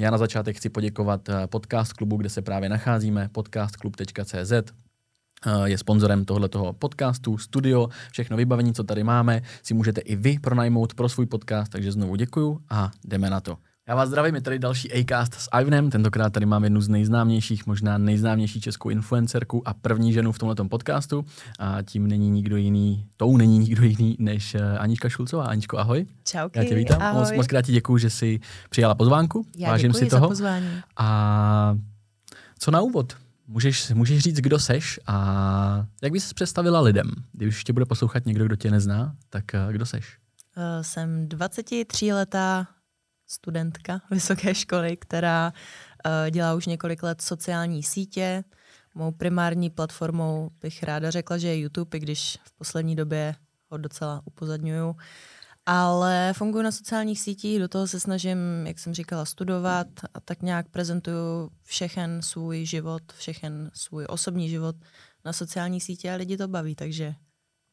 Já na začátek chci poděkovat eh, podcast klubu, kde se právě nacházíme, podcastklub.cz je sponzorem tohoto podcastu, studio, všechno vybavení, co tady máme, si můžete i vy pronajmout pro svůj podcast, takže znovu děkuju a jdeme na to. Já vás zdravím, je tady další Acast s Ivanem. Tentokrát tady mám jednu z nejznámějších, možná nejznámější českou influencerku a první ženu v tomto podcastu. A tím není nikdo jiný, tou není nikdo jiný než eh, Anička Šulcová. Aničko, ahoj. Čauky, Já tě vítám. ahoj. Moc, moc krát ti děkuju, že jsi přijala pozvánku. Já Vážím si toho. za pozvání. A co na úvod? Můžeš, můžeš říct, kdo seš a jak bys se představila lidem? Když tě bude poslouchat někdo, kdo tě nezná, tak eh, kdo seš? Uh, jsem 23-letá studentka vysoké školy, která uh, dělá už několik let sociální sítě. Mou primární platformou bych ráda řekla, že je YouTube, i když v poslední době ho docela upozadňuju. Ale funguji na sociálních sítích, do toho se snažím, jak jsem říkala, studovat a tak nějak prezentuju všechen svůj život, všechen svůj osobní život na sociální sítě a lidi to baví, takže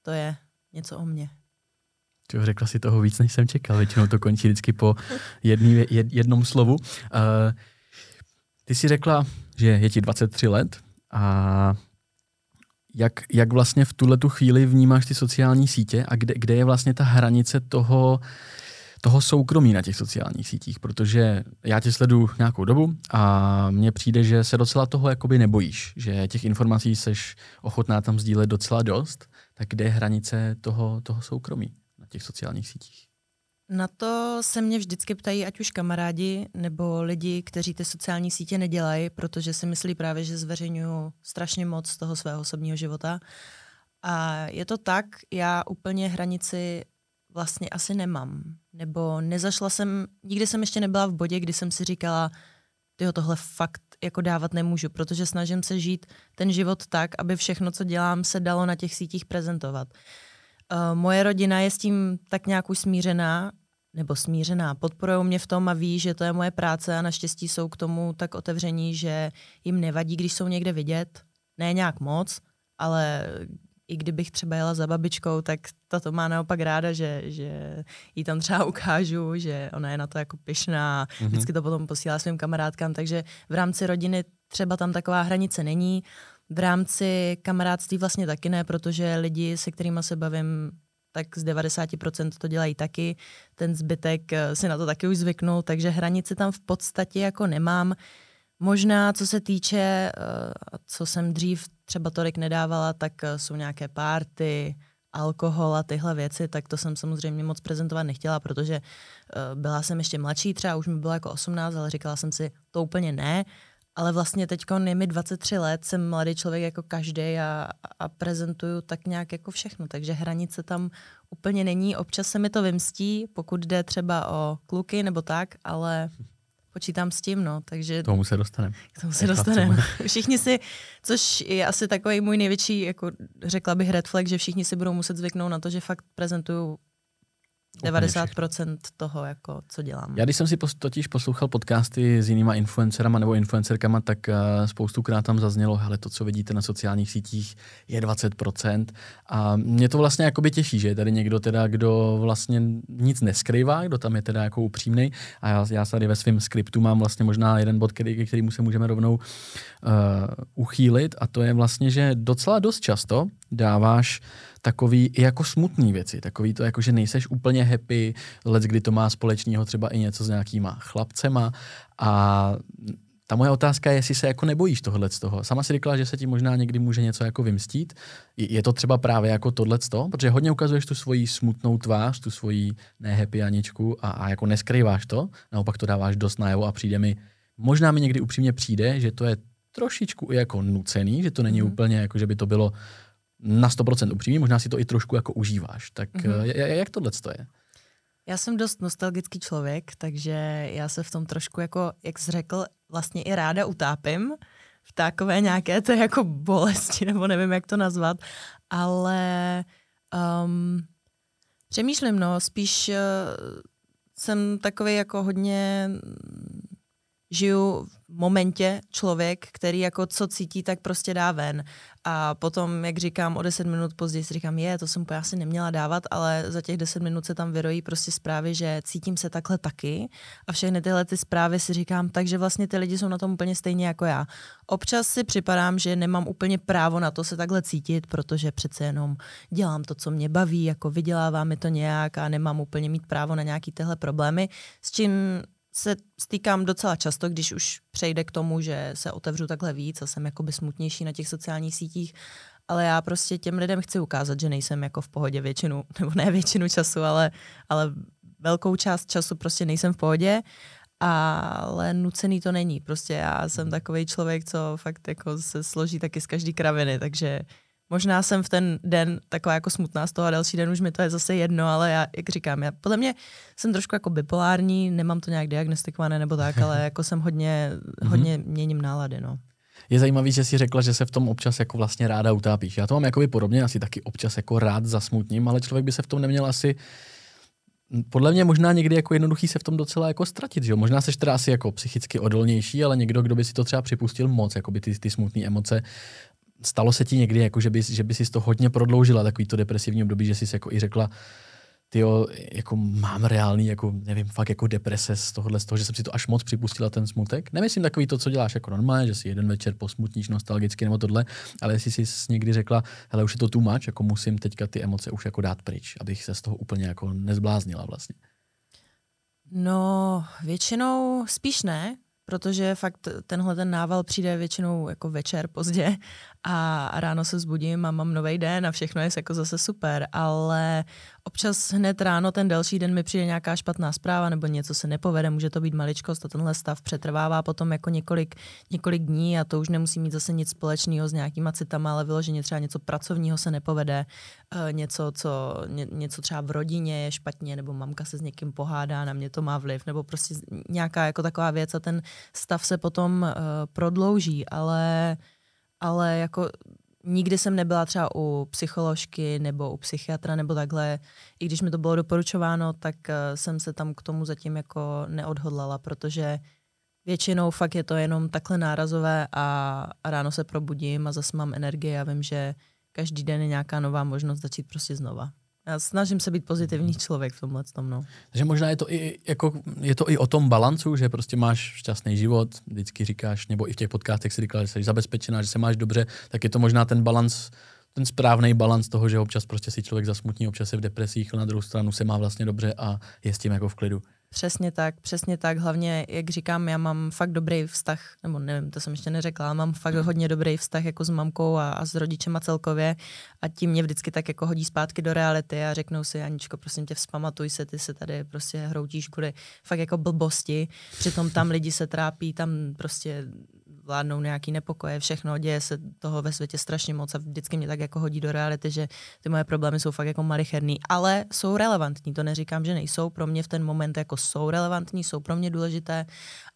to je něco o mně. Čo, řekla si toho víc, než jsem čekal. Většinou to končí vždycky po jedný, jed, jednom slovu. Uh, ty jsi řekla, že je ti 23 let a jak, jak vlastně v tuhle tu chvíli vnímáš ty sociální sítě a kde, kde je vlastně ta hranice toho, toho soukromí na těch sociálních sítích, protože já tě sleduju nějakou dobu a mně přijde, že se docela toho jakoby nebojíš, že těch informací seš ochotná tam sdílet docela dost, tak kde je hranice toho, toho soukromí na těch sociálních sítích? Na to se mě vždycky ptají ať už kamarádi nebo lidi, kteří ty sociální sítě nedělají, protože si myslí právě, že zveřejňuju strašně moc toho svého osobního života. A je to tak, já úplně hranici vlastně asi nemám. Nebo nezašla jsem, nikdy jsem ještě nebyla v bodě, kdy jsem si říkala, tyjo, tohle fakt jako dávat nemůžu, protože snažím se žít ten život tak, aby všechno, co dělám, se dalo na těch sítích prezentovat. Uh, moje rodina je s tím tak nějak už smířená, nebo smířená. Podporují mě v tom a ví, že to je moje práce a naštěstí jsou k tomu tak otevření, že jim nevadí, když jsou někde vidět. Ne nějak moc, ale i kdybych třeba jela za babičkou, tak ta to má naopak ráda, že, že jí tam třeba ukážu, že ona je na to jako pyšná, mm-hmm. vždycky to potom posílá svým kamarádkám, takže v rámci rodiny třeba tam taková hranice není. V rámci kamarádství vlastně taky ne, protože lidi, se kterými se bavím, tak z 90% to dělají taky. Ten zbytek eh, si na to taky už zvyknul, takže hranice tam v podstatě jako nemám. Možná, co se týče, eh, co jsem dřív třeba tolik nedávala, tak eh, jsou nějaké párty, alkohol a tyhle věci, tak to jsem samozřejmě moc prezentovat nechtěla, protože byla jsem ještě mladší, třeba už mi bylo jako 18, ale říkala jsem si, to úplně ne. Ale vlastně teď je mi 23 let, jsem mladý člověk jako každý a, a prezentuju tak nějak jako všechno, takže hranice tam úplně není. Občas se mi to vymstí, pokud jde třeba o kluky nebo tak, ale počítám s tím, no, takže... K tomu se dostaneme. K tomu se dostaneme. Všichni si, což je asi takový můj největší, jako řekla bych red flag, že všichni si budou muset zvyknout na to, že fakt prezentuju 90% toho, jako, co dělám. Já když jsem si totiž poslouchal podcasty s jinýma influencerama nebo influencerkama, tak uh, spoustukrát tam zaznělo, hele, to, co vidíte na sociálních sítích, je 20%. A mě to vlastně jakoby těší, že je tady někdo teda, kdo vlastně nic neskrývá, kdo tam je teda jako upřímný. A já, já tady ve svém skriptu mám vlastně možná jeden bod, který, kterýmu se můžeme rovnou uh, uchýlit a to je vlastně, že docela dost často dáváš takový i jako smutný věci, takový to jako, že nejseš úplně happy, let kdy to má společného třeba i něco s nějakýma chlapcema a ta moje otázka je, jestli se jako nebojíš tohle z toho. Sama si říkala, že se ti možná někdy může něco jako vymstít. Je to třeba právě jako tohle z toho? Protože hodně ukazuješ tu svoji smutnou tvář, tu svoji nehappy Aničku a, a jako neskrýváš to, naopak to dáváš dost najevo a přijde mi, možná mi někdy upřímně přijde, že to je trošičku jako nucený, že to není mm. úplně jako, že by to bylo na 100% upřímný, možná si to i trošku jako užíváš. Tak mm-hmm. jak tohle to je? Já jsem dost nostalgický člověk, takže já se v tom trošku jako, jak jsi řekl, vlastně i ráda utápím v takové nějaké to jako bolesti, nebo nevím, jak to nazvat, ale um, přemýšlím, no, spíš uh, jsem takový jako hodně žiju momentě člověk, který jako co cítí, tak prostě dá ven. A potom, jak říkám, o deset minut později si říkám, je, to jsem úplně asi neměla dávat, ale za těch deset minut se tam vyrojí prostě zprávy, že cítím se takhle taky a všechny tyhle ty zprávy si říkám, takže vlastně ty lidi jsou na tom úplně stejně jako já. Občas si připadám, že nemám úplně právo na to se takhle cítit, protože přece jenom dělám to, co mě baví, jako vydělává mi to nějak a nemám úplně mít právo na nějaký tyhle problémy, s čím se stýkám docela často, když už přejde k tomu, že se otevřu takhle víc a jsem jakoby smutnější na těch sociálních sítích, ale já prostě těm lidem chci ukázat, že nejsem jako v pohodě většinu, nebo ne většinu času, ale, ale velkou část času prostě nejsem v pohodě, ale nucený to není. Prostě já jsem takový člověk, co fakt jako se složí taky z každý kraviny, takže Možná jsem v ten den taková jako smutná z toho a další den už mi to je zase jedno, ale já, jak říkám, já podle mě jsem trošku jako bipolární, nemám to nějak diagnostikované nebo tak, ale jako jsem hodně, mhm. hodně měním nálady, no. Je zajímavý, že jsi řekla, že se v tom občas jako vlastně ráda utápíš. Já to mám jako podobně, asi taky občas jako rád zasmutním, ale člověk by se v tom neměl asi podle mě možná někdy jako jednoduchý se v tom docela jako ztratit, že jo? Možná seš teda asi jako psychicky odolnější, ale někdo, kdo by si to třeba připustil moc, jako by ty, ty smutné emoce, stalo se ti někdy, jako že, bys, že by si to hodně prodloužila, takový to depresivní období, že jsi jako i řekla, ty jako mám reálný, jako nevím, fakt jako deprese z tohohle, z toho, že jsem si to až moc připustila ten smutek. Nemyslím takový to, co děláš jako normálně, že si jeden večer posmutníš nostalgicky nebo tohle, ale jestli jsi někdy řekla, hele, už je to too much, jako musím teďka ty emoce už jako dát pryč, abych se z toho úplně jako nezbláznila vlastně. No, většinou spíš ne, protože fakt tenhle ten nával přijde většinou jako večer pozdě a ráno se zbudím a mám nový den a všechno je jako zase super, ale občas hned ráno ten další den mi přijde nějaká špatná zpráva nebo něco se nepovede, může to být maličkost a tenhle stav přetrvává potom jako několik, několik dní a to už nemusí mít zase nic společného s nějakýma citama, ale vyloženě třeba něco pracovního se nepovede, eh, něco, co, ně, něco třeba v rodině je špatně nebo mamka se s někým pohádá, na mě to má vliv, nebo prostě nějaká jako taková věc a ten stav se potom uh, prodlouží, ale ale jako nikdy jsem nebyla třeba u psycholožky nebo u psychiatra nebo takhle. I když mi to bylo doporučováno, tak uh, jsem se tam k tomu zatím jako neodhodlala, protože většinou fakt je to jenom takhle nárazové a, a ráno se probudím a zase mám energii a vím, že každý den je nějaká nová možnost začít prostě znova. Já snažím se být pozitivní člověk v tomhle tom, no. Takže možná je to, i, jako, je to i o tom balancu, že prostě máš šťastný život, vždycky říkáš, nebo i v těch podcastech si říkal, že jsi zabezpečená, že se máš dobře, tak je to možná ten balans, ten správný balans toho, že občas prostě si člověk zasmutní, občas je v depresích, ale na druhou stranu se má vlastně dobře a je s tím jako v klidu. Přesně tak, přesně tak. Hlavně, jak říkám, já mám fakt dobrý vztah, nebo nevím, to jsem ještě neřekla, mám fakt hodně dobrý vztah jako s mamkou a, a s rodičema celkově a tím mě vždycky tak jako hodí zpátky do reality a řeknou si, Aničko, prosím tě, vzpamatuj se, ty se tady prostě hroutíš kvůli fakt jako blbosti, přitom tam lidi se trápí, tam prostě vládnou nějaký nepokoje, všechno, děje se toho ve světě strašně moc a vždycky mě tak jako hodí do reality, že ty moje problémy jsou fakt jako malicherný, ale jsou relevantní, to neříkám, že nejsou, pro mě v ten moment jako jsou relevantní, jsou pro mě důležité,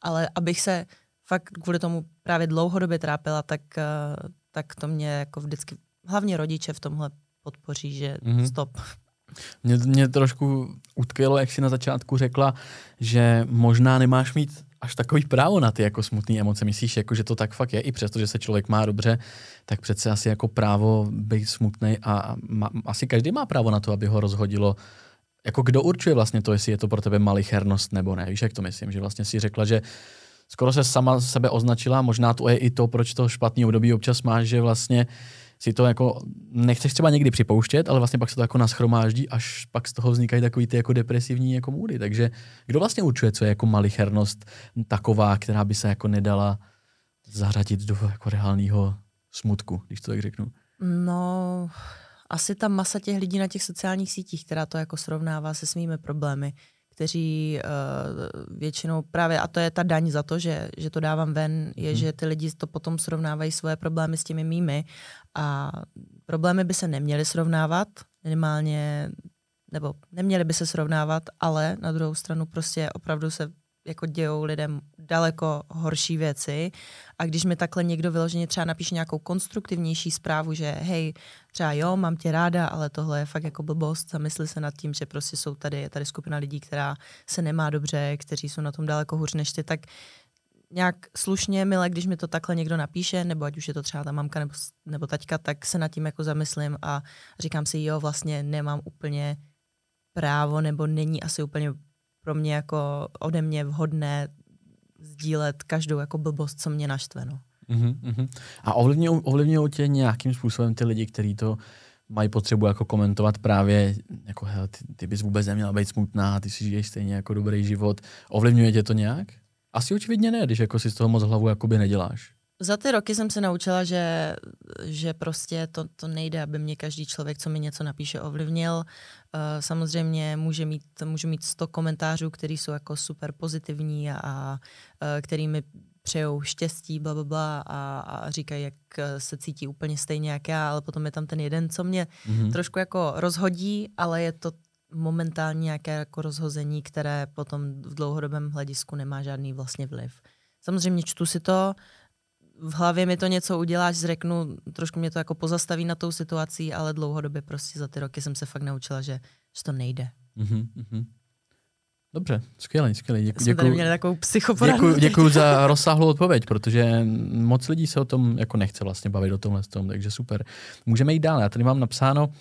ale abych se fakt kvůli tomu právě dlouhodobě trápila, tak, eh, tak to mě jako vždycky, hlavně rodiče v tomhle podpoří, že mm-hmm. stop. Mě, mě trošku utkvělo, jak jsi na začátku řekla, že možná nemáš mít až takový právo na ty jako smutné emoce. Myslíš, jako, že to tak fakt je, i přesto, že se člověk má dobře, tak přece asi jako právo být smutný a má, asi každý má právo na to, aby ho rozhodilo. Jako kdo určuje vlastně to, jestli je to pro tebe malichernost nebo ne? Víš, jak to myslím? Že vlastně si řekla, že skoro se sama sebe označila, možná to je i to, proč to špatný období občas máš, že vlastně si to jako nechceš třeba někdy připouštět, ale vlastně pak se to jako naschromáždí, až pak z toho vznikají takový ty jako depresivní jako můdy. Takže kdo vlastně určuje, co je jako malichernost taková, která by se jako nedala zařadit do jako reálného smutku, když to tak řeknu? No, asi ta masa těch lidí na těch sociálních sítích, která to jako srovnává se svými problémy kteří uh, většinou právě, a to je ta daň za to, že, že to dávám ven, je, hmm. že ty lidi to potom srovnávají svoje problémy s těmi mými a problémy by se neměly srovnávat, minimálně, nebo neměly by se srovnávat, ale na druhou stranu prostě opravdu se jako dějou lidem daleko horší věci a když mi takhle někdo vyloženě třeba napíše nějakou konstruktivnější zprávu, že hej, třeba jo, mám tě ráda, ale tohle je fakt jako blbost, zamysli se nad tím, že prostě jsou tady, je tady skupina lidí, která se nemá dobře, kteří jsou na tom daleko hůř než ty, tak nějak slušně, milé, když mi to takhle někdo napíše, nebo ať už je to třeba ta mamka nebo, nebo taťka, tak se nad tím jako zamyslím a říkám si, jo, vlastně nemám úplně právo, nebo není asi úplně pro mě jako ode mě vhodné sdílet každou jako blbost, co mě naštve. No. Uh-huh, A ovlivňují, tě nějakým způsobem ty lidi, kteří to mají potřebu jako komentovat právě, jako hele, ty, ty bys vůbec neměla být smutná, ty si žiješ stejně jako dobrý život. Ovlivňuje tě to nějak? Asi očividně ne, když jako si z toho moc hlavu jakoby neděláš. Za ty roky jsem se naučila, že, že prostě to, to nejde, aby mě každý člověk, co mi něco napíše, ovlivnil. Uh, samozřejmě může mít, můžu mít 100 komentářů, které jsou jako super pozitivní a, a uh, který mi přejou štěstí, bla, bla, bla a, a říkají, jak se cítí úplně stejně jak já, ale potom je tam ten jeden, co mě mm-hmm. trošku jako rozhodí, ale je to momentálně nějaké jako rozhození, které potom v dlouhodobém hledisku nemá žádný vlastně vliv. Samozřejmě čtu si to, v hlavě mi to něco udělá, zreknu, trošku mě to jako pozastaví na tou situací, ale dlouhodobě prostě za ty roky jsem se fakt naučila, že, že to nejde. Mm-hmm. Dobře, skvělý, skvělý. Děkuji. Jsme tady měli takovou Děkuji, děkuji za rozsáhlou odpověď, protože moc lidí se o tom jako nechce vlastně bavit o tomhle tom, takže super. Můžeme jít dál. Já tady mám napsáno, uh,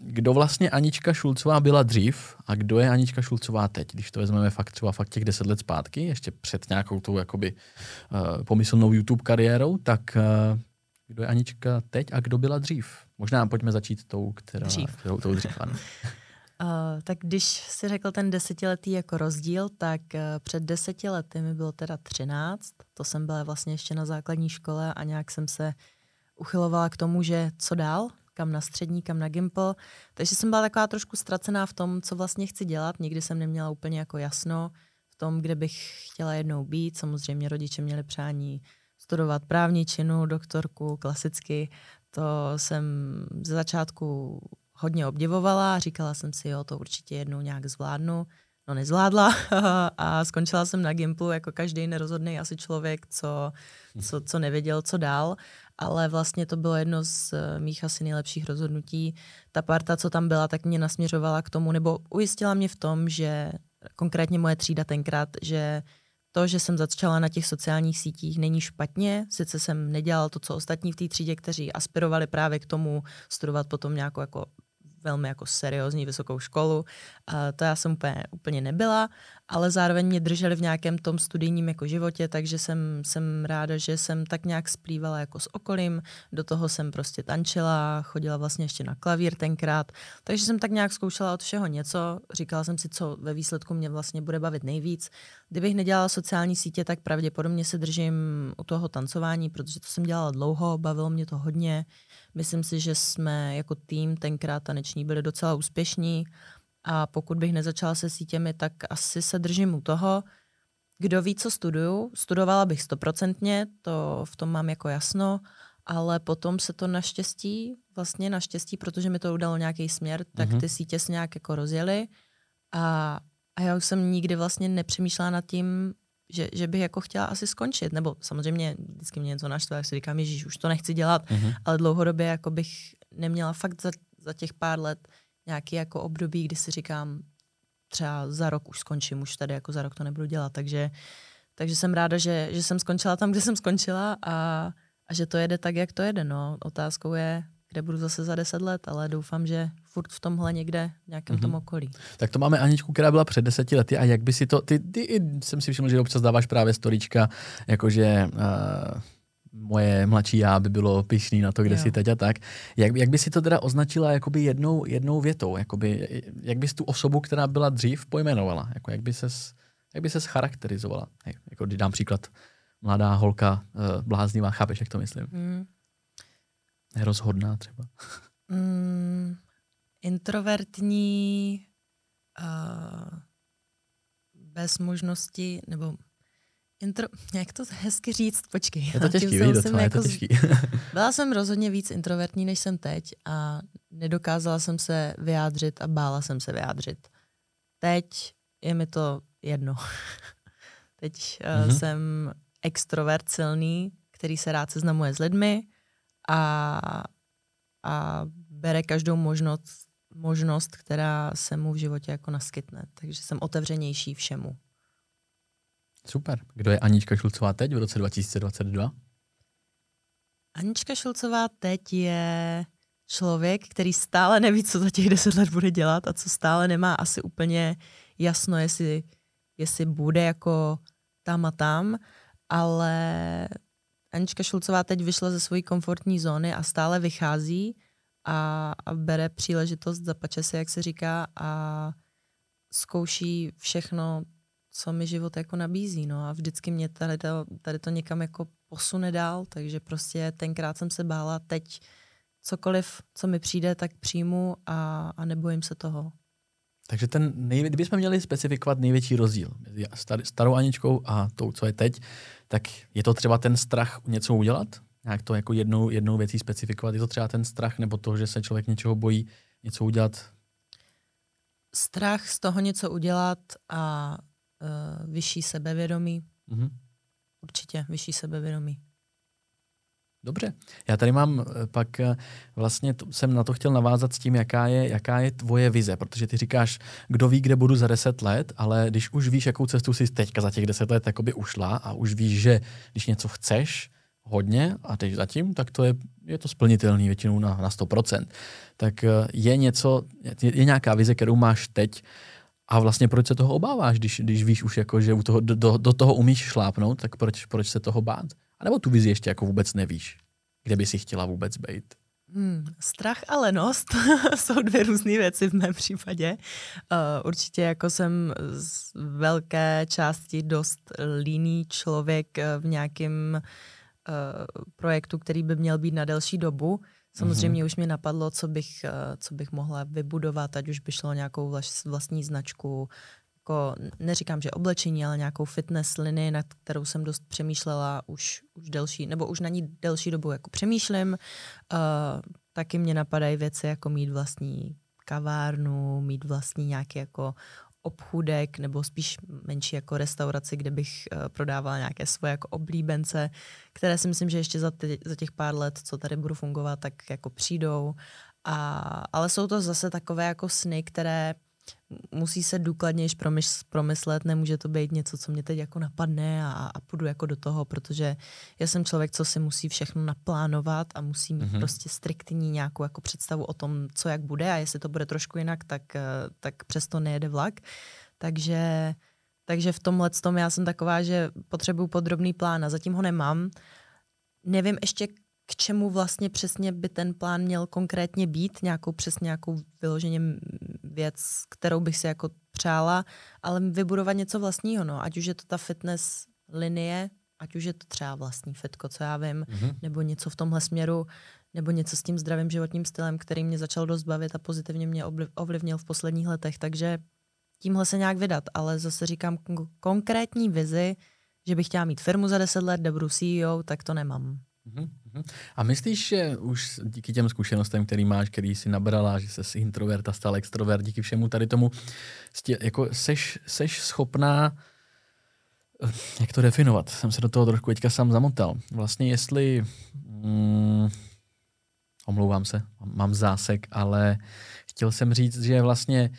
kdo vlastně Anička Šulcová byla dřív a kdo je Anička Šulcová teď, když to vezmeme fakt třeba fakt těch deset let zpátky, ještě před nějakou tou jakoby uh, pomyslnou YouTube kariérou, tak uh, kdo je Anička teď a kdo byla dřív? Možná pojďme začít tou, která, dřív. Kterou, tou dřív. Ano. Uh, tak když si řekl ten desetiletý jako rozdíl, tak uh, před deseti lety mi bylo teda třináct. To jsem byla vlastně ještě na základní škole a nějak jsem se uchylovala k tomu, že co dál, kam na střední, kam na Gimple. Takže jsem byla taková trošku ztracená v tom, co vlastně chci dělat. Nikdy jsem neměla úplně jako jasno v tom, kde bych chtěla jednou být. Samozřejmě rodiče měli přání studovat právní činu, doktorku, klasicky. To jsem ze začátku hodně obdivovala a říkala jsem si, jo, to určitě jednou nějak zvládnu. No nezvládla a skončila jsem na Gimplu jako každý nerozhodný asi člověk, co, co, co nevěděl, co dál, ale vlastně to bylo jedno z eh, mých asi nejlepších rozhodnutí. Ta parta, co tam byla, tak mě nasměřovala k tomu, nebo ujistila mě v tom, že konkrétně moje třída tenkrát, že to, že jsem začala na těch sociálních sítích, není špatně. Sice jsem nedělala to, co ostatní v té třídě, kteří aspirovali právě k tomu studovat potom nějakou jako velmi jako seriózní vysokou školu. A to já jsem úplně, úplně nebyla, ale zároveň mě drželi v nějakém tom studijním jako životě, takže jsem, jsem ráda, že jsem tak nějak splývala jako s okolím. Do toho jsem prostě tančila, chodila vlastně ještě na klavír tenkrát, takže jsem tak nějak zkoušela od všeho něco. Říkala jsem si, co ve výsledku mě vlastně bude bavit nejvíc. Kdybych nedělala sociální sítě, tak pravděpodobně se držím u toho tancování, protože to jsem dělala dlouho, bavilo mě to hodně. Myslím si, že jsme jako tým tenkrát taneční byli docela úspěšní a pokud bych nezačala se sítěmi, tak asi se držím u toho. Kdo ví, co studuju, studovala bych stoprocentně, to v tom mám jako jasno, ale potom se to naštěstí, vlastně naštěstí, protože mi to udalo nějaký směr, tak mm-hmm. ty sítě se nějak jako rozjeli a, a já už jsem nikdy vlastně nepřemýšlela nad tím, že, že bych jako chtěla asi skončit, nebo samozřejmě vždycky mě něco naštve, tak si říkám, že už to nechci dělat, mm-hmm. ale dlouhodobě jako bych neměla fakt za, za těch pár let nějaký jako období, kdy si říkám, třeba za rok už skončím, už tady jako za rok to nebudu dělat, takže, takže jsem ráda, že, že jsem skončila tam, kde jsem skončila a, a že to jede tak, jak to jede. No. Otázkou je, kde budu zase za deset let, ale doufám, že furt v tomhle někde, v nějakém mm-hmm. tom okolí. Tak to máme Aničku, která byla před deseti lety a jak by si to, ty, ty jsem si všiml, že občas dáváš právě storička, jakože uh, moje mladší já by bylo pišný na to, kde jo. jsi teď a tak. Jak, jak by si to teda označila jakoby jednou, jednou větou? Jakoby, jak bys tu osobu, která byla dřív, pojmenovala? Jako jak by ses, jak by ses charakterizovala? Jako když dám příklad, mladá holka, uh, bláznivá, chápeš, jak to myslím? Mm. Rozhodná třeba. Mm, introvertní, uh, bez možnosti, nebo intro, jak to hezky říct, počkej. Je to těžký, vidí docela, jako, je to těžký. byla jsem rozhodně víc introvertní, než jsem teď a nedokázala jsem se vyjádřit a bála jsem se vyjádřit. Teď je mi to jedno. teď uh, mm-hmm. jsem extrovert silný, který se rád seznamuje s lidmi, a, a bere každou možnost, možnost, která se mu v životě jako naskytne. Takže jsem otevřenější všemu. Super. Kdo je Anička Šulcová teď v roce 2022? Anička Šulcová teď je člověk, který stále neví, co za těch deset let bude dělat a co stále nemá asi úplně jasno, jestli, jestli bude jako tam a tam, ale Anička Šulcová teď vyšla ze své komfortní zóny a stále vychází a, a bere příležitost, zapače se, jak se říká, a zkouší všechno, co mi život jako nabízí. No a vždycky mě tady to, tady to někam jako posune dál, takže prostě tenkrát jsem se bála, teď cokoliv, co mi přijde, tak přijmu a, a nebojím se toho. Takže ten kdybychom měli specifikovat největší rozdíl mezi star- starou Aničkou a tou, co je teď, tak je to třeba ten strach něco udělat? Nějak to jako jednou, jednou věcí specifikovat? Je to třeba ten strach nebo to, že se člověk něčeho bojí něco udělat? Strach z toho něco udělat a uh, vyšší sebevědomí. Mhm. Určitě vyšší sebevědomí. Dobře. Já tady mám eh, pak eh, vlastně to, jsem na to chtěl navázat s tím, jaká je, jaká je tvoje vize, protože ty říkáš, kdo ví, kde budu za deset let, ale když už víš, jakou cestu jsi teďka za těch deset let jakoby ušla a už víš, že když něco chceš hodně a teď zatím, tak to je, je to splnitelný většinou na, na 100%. Tak eh, je něco, je, je nějaká vize, kterou máš teď, a vlastně proč se toho obáváš, když, když víš už jako, že u toho, do, do, do toho umíš šlápnout, tak proč, proč se toho bát? A nebo tu vizi ještě jako vůbec nevíš, kde by si chtěla vůbec být? Hmm, strach a lenost jsou dvě různé věci v mém případě. Uh, určitě jako jsem z velké části dost líný člověk v nějakém uh, projektu, který by měl být na delší dobu. Samozřejmě mm-hmm. už mě napadlo, co bych, co bych mohla vybudovat, ať už by šlo nějakou vlastní značku, jako neříkám, že oblečení, ale nějakou fitness linii, nad kterou jsem dost přemýšlela už, už delší, nebo už na ní delší dobu jako přemýšlím. Uh, taky mě napadají věci jako mít vlastní kavárnu, mít vlastní nějaký jako obchůdek nebo spíš menší jako restauraci, kde bych uh, prodávala nějaké svoje jako oblíbence, které si myslím, že ještě za, ty, za těch pár let, co tady budu fungovat, tak jako přijdou. A, ale jsou to zase takové jako sny, které musí se důkladněji promyslet, nemůže to být něco, co mě teď jako napadne a, a půjdu jako do toho, protože já jsem člověk, co si musí všechno naplánovat a musí mít mm-hmm. prostě striktní nějakou jako představu o tom, co jak bude a jestli to bude trošku jinak, tak, eh, tak přesto nejede vlak. Takže, takže v tomhle tom já jsem taková, že potřebuju podrobný plán a zatím ho nemám. Nevím ještě, k čemu vlastně přesně by ten plán měl konkrétně být, nějakou přesně nějakou vyloženě věc, kterou bych si jako přála, ale vybudovat něco vlastního, no. Ať už je to ta fitness linie, ať už je to třeba vlastní fitko, co já vím, mm-hmm. nebo něco v tomhle směru, nebo něco s tím zdravým životním stylem, který mě začal dost bavit a pozitivně mě ovlivnil v posledních letech. Takže tímhle se nějak vydat, ale zase říkám konkrétní vizi, že bych chtěla mít firmu za 10 let, kde budu CEO, tak to nemám. Mm-hmm. A myslíš, že už díky těm zkušenostem, který máš, který jsi nabrala, že jsi introvert a stal extrovert, díky všemu tady tomu, jako seš, seš schopná, eh, jak to definovat, jsem se do toho trošku teďka sám zamotal. Vlastně jestli, mm, omlouvám se, mám zásek, ale chtěl jsem říct, že vlastně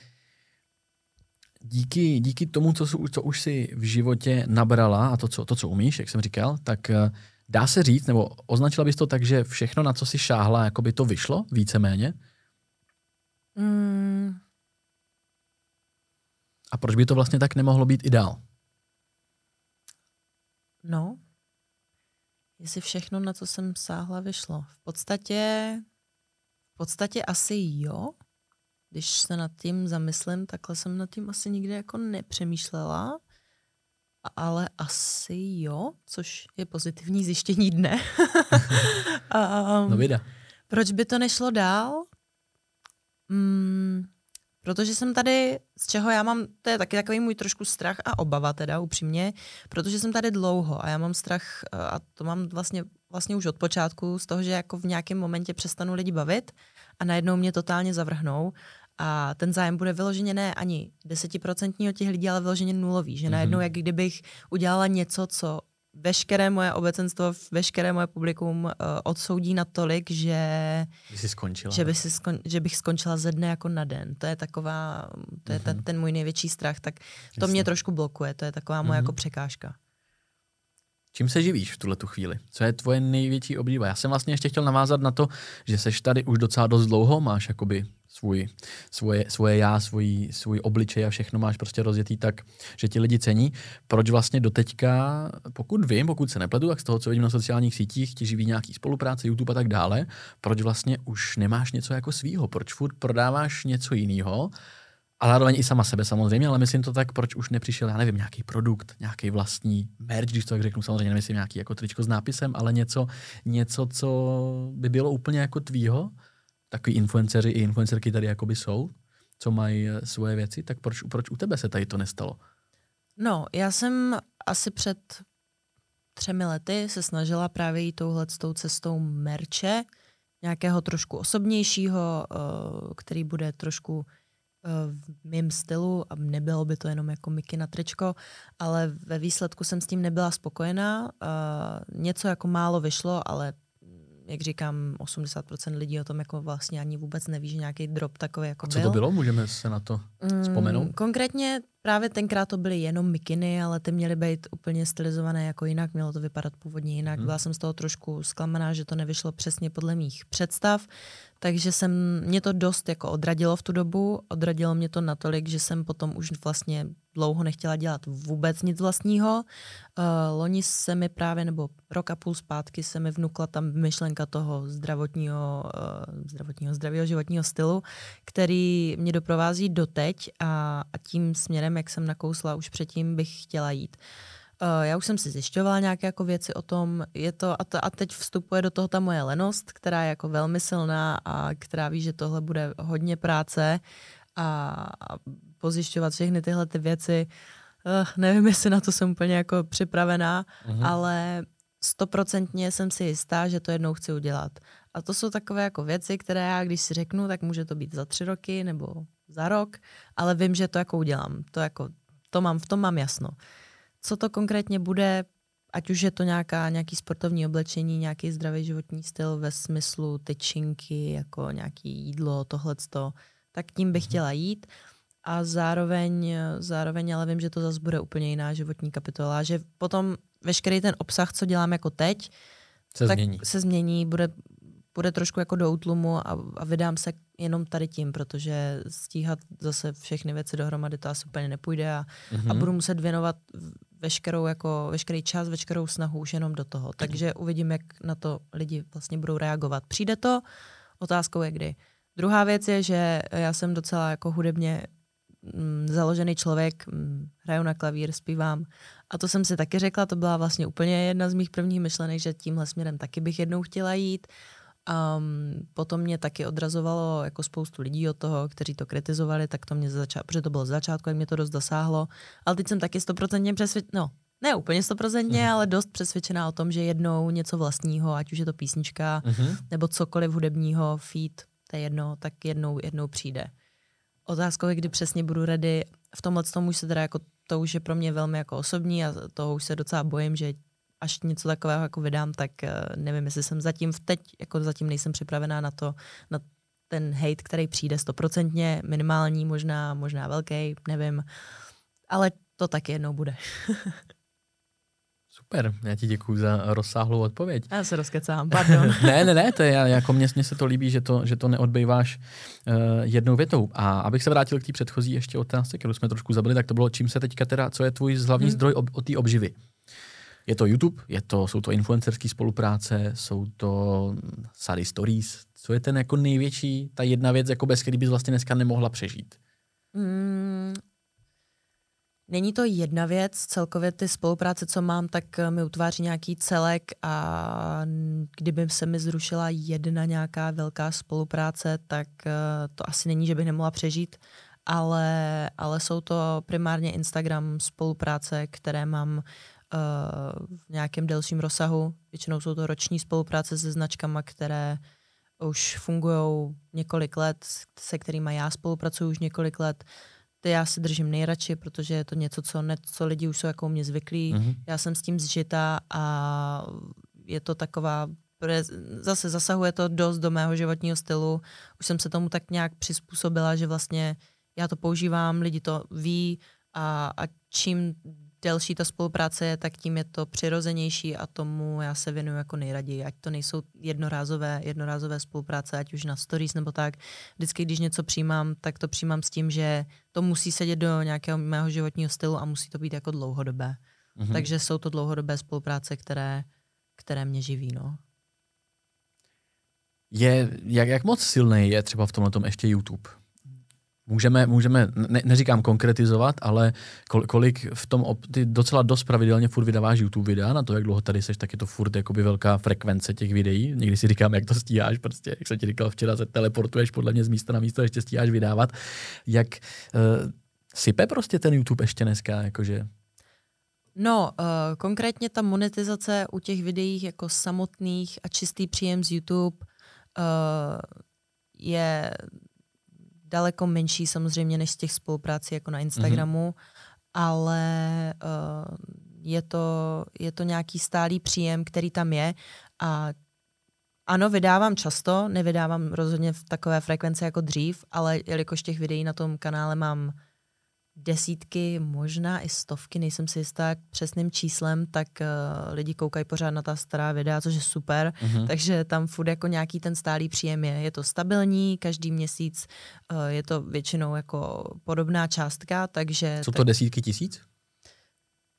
díky, díky tomu, co, co už si v životě nabrala a to co, to, co umíš, jak jsem říkal, tak eh, Dá se říct, nebo označila bys to tak, že všechno, na co si šáhla, jako by to vyšlo víceméně? Mm. A proč by to vlastně tak nemohlo být i dál? No, jestli všechno, na co jsem sáhla, vyšlo. V podstatě, v podstatě asi jo. Když se nad tím zamyslím, takhle jsem nad tím asi nikdy jako nepřemýšlela ale asi jo, což je pozitivní zjištění dne. um, no vida. Proč by to nešlo dál? Mm, protože jsem tady, z čeho já mám, to je taky takový můj trošku strach a obava teda upřímně, protože jsem tady dlouho a já mám strach, a to mám vlastně, vlastně už od počátku, z toho, že jako v nějakém momentě přestanu lidi bavit a najednou mě totálně zavrhnou a ten zájem bude vyloženě ne ani desetiprocentní od těch lidí, ale vyloženě nulový. Že mm-hmm. najednou, jak kdybych udělala něco, co veškeré moje obecenstvo, veškeré moje publikum uh, odsoudí natolik, že, jsi skončila. že, by si skon, že bych skončila ze dne jako na den. To je taková, to je mm-hmm. ten, ten můj největší strach, tak to Jasně. mě trošku blokuje, to je taková moje mm-hmm. jako překážka. Čím se živíš v tuhle tu chvíli? Co je tvoje největší oblíba? Já jsem vlastně ještě chtěl navázat na to, že seš tady už docela dost dlouho, máš jakoby svůj, svoje, svoje já, svůj, svůj obličej a všechno máš prostě rozjetý tak, že ti lidi cení. Proč vlastně doteďka, pokud vím, pokud se nepletu, tak z toho, co vidím na sociálních sítích, ti živí nějaký spolupráce, YouTube a tak dále, proč vlastně už nemáš něco jako svýho? Proč furt prodáváš něco jiného? A zároveň i sama sebe samozřejmě, ale myslím to tak, proč už nepřišel, já nevím, nějaký produkt, nějaký vlastní merch, když to tak řeknu, samozřejmě nemyslím nějaký jako tričko s nápisem, ale něco, něco, co by bylo úplně jako tvýho, takový influenceři i influencerky tady jakoby jsou, co mají eh, svoje věci, tak proč, proč u tebe se tady to nestalo? No, já jsem asi před třemi lety se snažila právě jít touhle tou cestou merče, nějakého trošku osobnějšího, eh, který bude trošku eh, v mém stylu a nebylo by to jenom jako Miky na tričko, ale ve výsledku jsem s tím nebyla spokojená. Něco jako málo vyšlo, ale jak říkám, 80% lidí o tom jako vlastně ani vůbec neví, že nějaký drop takový jako A co byl. to bylo? Můžeme se na to mm, vzpomenout? Mm, konkrétně právě tenkrát to byly jenom mikiny, ale ty měly být úplně stylizované jako jinak, mělo to vypadat původně jinak. Hmm. Byla jsem z toho trošku zklamaná, že to nevyšlo přesně podle mých představ, takže jsem, mě to dost jako odradilo v tu dobu, odradilo mě to natolik, že jsem potom už vlastně dlouho nechtěla dělat vůbec nic vlastního. Uh, loni se mi právě, nebo rok a půl zpátky se mi vnukla tam myšlenka toho zdravotního, uh, zdravotního zdravého životního stylu, který mě doprovází doteď a, a tím směrem, jak jsem nakousla už předtím, bych chtěla jít. Uh, já už jsem si zjišťovala nějaké jako věci o tom, je to, a, to, a teď vstupuje do toho ta moje lenost, která je jako velmi silná a která ví, že tohle bude hodně práce a, a pozjišťovat všechny tyhle ty věci. Uh, nevím, jestli na to jsem úplně jako připravená, uh-huh. ale stoprocentně jsem si jistá, že to jednou chci udělat. A to jsou takové jako věci, které já, když si řeknu, tak může to být za tři roky nebo za rok, ale vím, že to jako udělám. To jako, to mám, v tom mám jasno. Co to konkrétně bude, ať už je to nějaká, nějaký sportovní oblečení, nějaký zdravý životní styl ve smyslu tyčinky, jako nějaký jídlo, tohleto, tak tím bych mhm. chtěla jít. A zároveň, zároveň ale vím, že to zase bude úplně jiná životní kapitola, že potom veškerý ten obsah, co dělám jako teď, se tak změní. se změní, bude, bude trošku jako do útlumu a, a vydám se jenom tady tím, protože stíhat zase všechny věci dohromady to asi úplně nepůjde a, mm-hmm. a budu muset věnovat veškerou jako, veškerý čas, veškerou snahu už jenom do toho. Takže uvidím, jak na to lidi vlastně budou reagovat. Přijde to, otázkou je kdy. Druhá věc je, že já jsem docela jako hudebně mm, založený člověk, mm, hraju na klavír, zpívám. A to jsem si taky řekla, to byla vlastně úplně jedna z mých prvních myšlenek, že tímhle směrem taky bych jednou chtěla jít. Um, potom mě taky odrazovalo jako spoustu lidí od toho, kteří to kritizovali, tak to mě začátku, protože to bylo z začátku, jak mě to dost dosáhlo. Ale teď jsem taky stoprocentně přesvědčená, no, ne úplně stoprocentně, mm. ale dost přesvědčená o tom, že jednou něco vlastního, ať už je to písnička, mm-hmm. nebo cokoliv hudebního, feed, to je jedno, tak jednou, jednou přijde. Otázkou je, kdy přesně budu ready. V tomhle tomu už se teda jako, to už je pro mě velmi jako osobní a toho už se docela bojím, že až něco takového jako vydám, tak uh, nevím, jestli jsem zatím v teď, jako zatím nejsem připravená na to, na ten hate, který přijde stoprocentně, minimální, možná, možná velký, nevím, ale to taky jednou bude. Super, já ti děkuji za rozsáhlou odpověď. Já se rozkecám, pardon. ne, ne, ne, to je, jako mně, mně se to líbí, že to, že to neodbýváš uh, jednou větou. A abych se vrátil k té předchozí ještě otázce, kterou jsme trošku zabili, tak to bylo, čím se teďka teda, co je tvůj hlavní hmm. zdroj o, o té obživy? Je to YouTube, je to, jsou to influencerské spolupráce, jsou to sady stories. Co je ten jako největší, ta jedna věc, jako bez který bys vlastně dneska nemohla přežít? Mm, Není to jedna věc, celkově ty spolupráce, co mám, tak mi utváří nějaký celek a kdyby se mi zrušila jedna nějaká velká spolupráce, tak eh, to asi není, že bych nemohla přežít, ale, ale jsou to primárně Instagram spolupráce, které mám v nějakém delším rozsahu. Většinou jsou to roční spolupráce se značkama, které už fungují několik let, se kterými já spolupracuji už několik let. ty já si držím nejradši, protože je to něco, co, ne, co lidi už jsou jako mě zvyklí. Mm-hmm. Já jsem s tím zžita a je to taková zase zasahuje to dost do mého životního stylu. Už jsem se tomu tak nějak přizpůsobila, že vlastně já to používám, lidi to ví a, a čím delší ta spolupráce je, tak tím je to přirozenější a tomu já se věnuju jako nejraději. Ať to nejsou jednorázové, jednorázové spolupráce, ať už na stories nebo tak. Vždycky, když něco přijímám, tak to přijímám s tím, že to musí sedět do nějakého mého životního stylu a musí to být jako dlouhodobé. Mm-hmm. Takže jsou to dlouhodobé spolupráce, které, které mě živí. No. Je, jak, jak moc silný je třeba v tomhle ještě YouTube? Můžeme, můžeme ne, neříkám konkretizovat, ale kol, kolik v tom, ty docela dost pravidelně furt vydáváš YouTube videa, na to, jak dlouho tady seš, tak je to furt jakoby velká frekvence těch videí. Někdy si říkám, jak to stíháš, prostě, jak jsem ti říkal včera, se teleportuješ podle mě z místa na místo, ještě stíháš vydávat. Jak uh, sype prostě ten YouTube ještě dneska, jakože No, uh, konkrétně ta monetizace u těch videí jako samotných a čistý příjem z YouTube uh, je daleko menší samozřejmě než z těch spoluprácí jako na Instagramu, mm-hmm. ale uh, je, to, je to nějaký stálý příjem, který tam je a ano, vydávám často, nevydávám rozhodně v takové frekvenci jako dřív, ale jelikož těch videí na tom kanále mám desítky, možná i stovky, nejsem si jistá přesným číslem, tak uh, lidi koukají pořád na ta stará videa, což je super, mm-hmm. takže tam furt jako nějaký ten stálý příjem je. Je to stabilní, každý měsíc uh, je to většinou jako podobná částka, takže... Jsou to tak... desítky tisíc?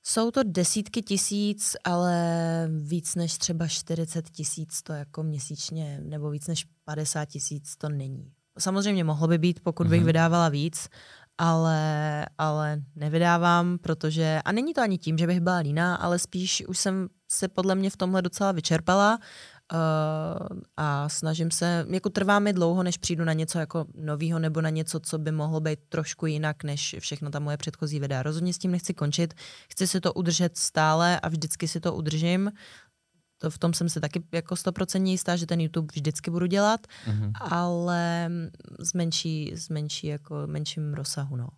Jsou to desítky tisíc, ale víc než třeba 40 tisíc to jako měsíčně, nebo víc než 50 tisíc to není. Samozřejmě mohlo by být, pokud bych mm-hmm. vydávala víc, ale, ale nevydávám, protože, a není to ani tím, že bych byla líná, ale spíš už jsem se podle mě v tomhle docela vyčerpala uh, a snažím se, jako trvá mi dlouho, než přijdu na něco jako novýho nebo na něco, co by mohlo být trošku jinak, než všechno ta moje předchozí videa. Rozhodně s tím nechci končit, chci si to udržet stále a vždycky si to udržím, to v tom jsem si taky jako stoprocentně jistá, že ten YouTube vždycky budu dělat, mm-hmm. ale s menší, s menší jako menším rozsahu, no.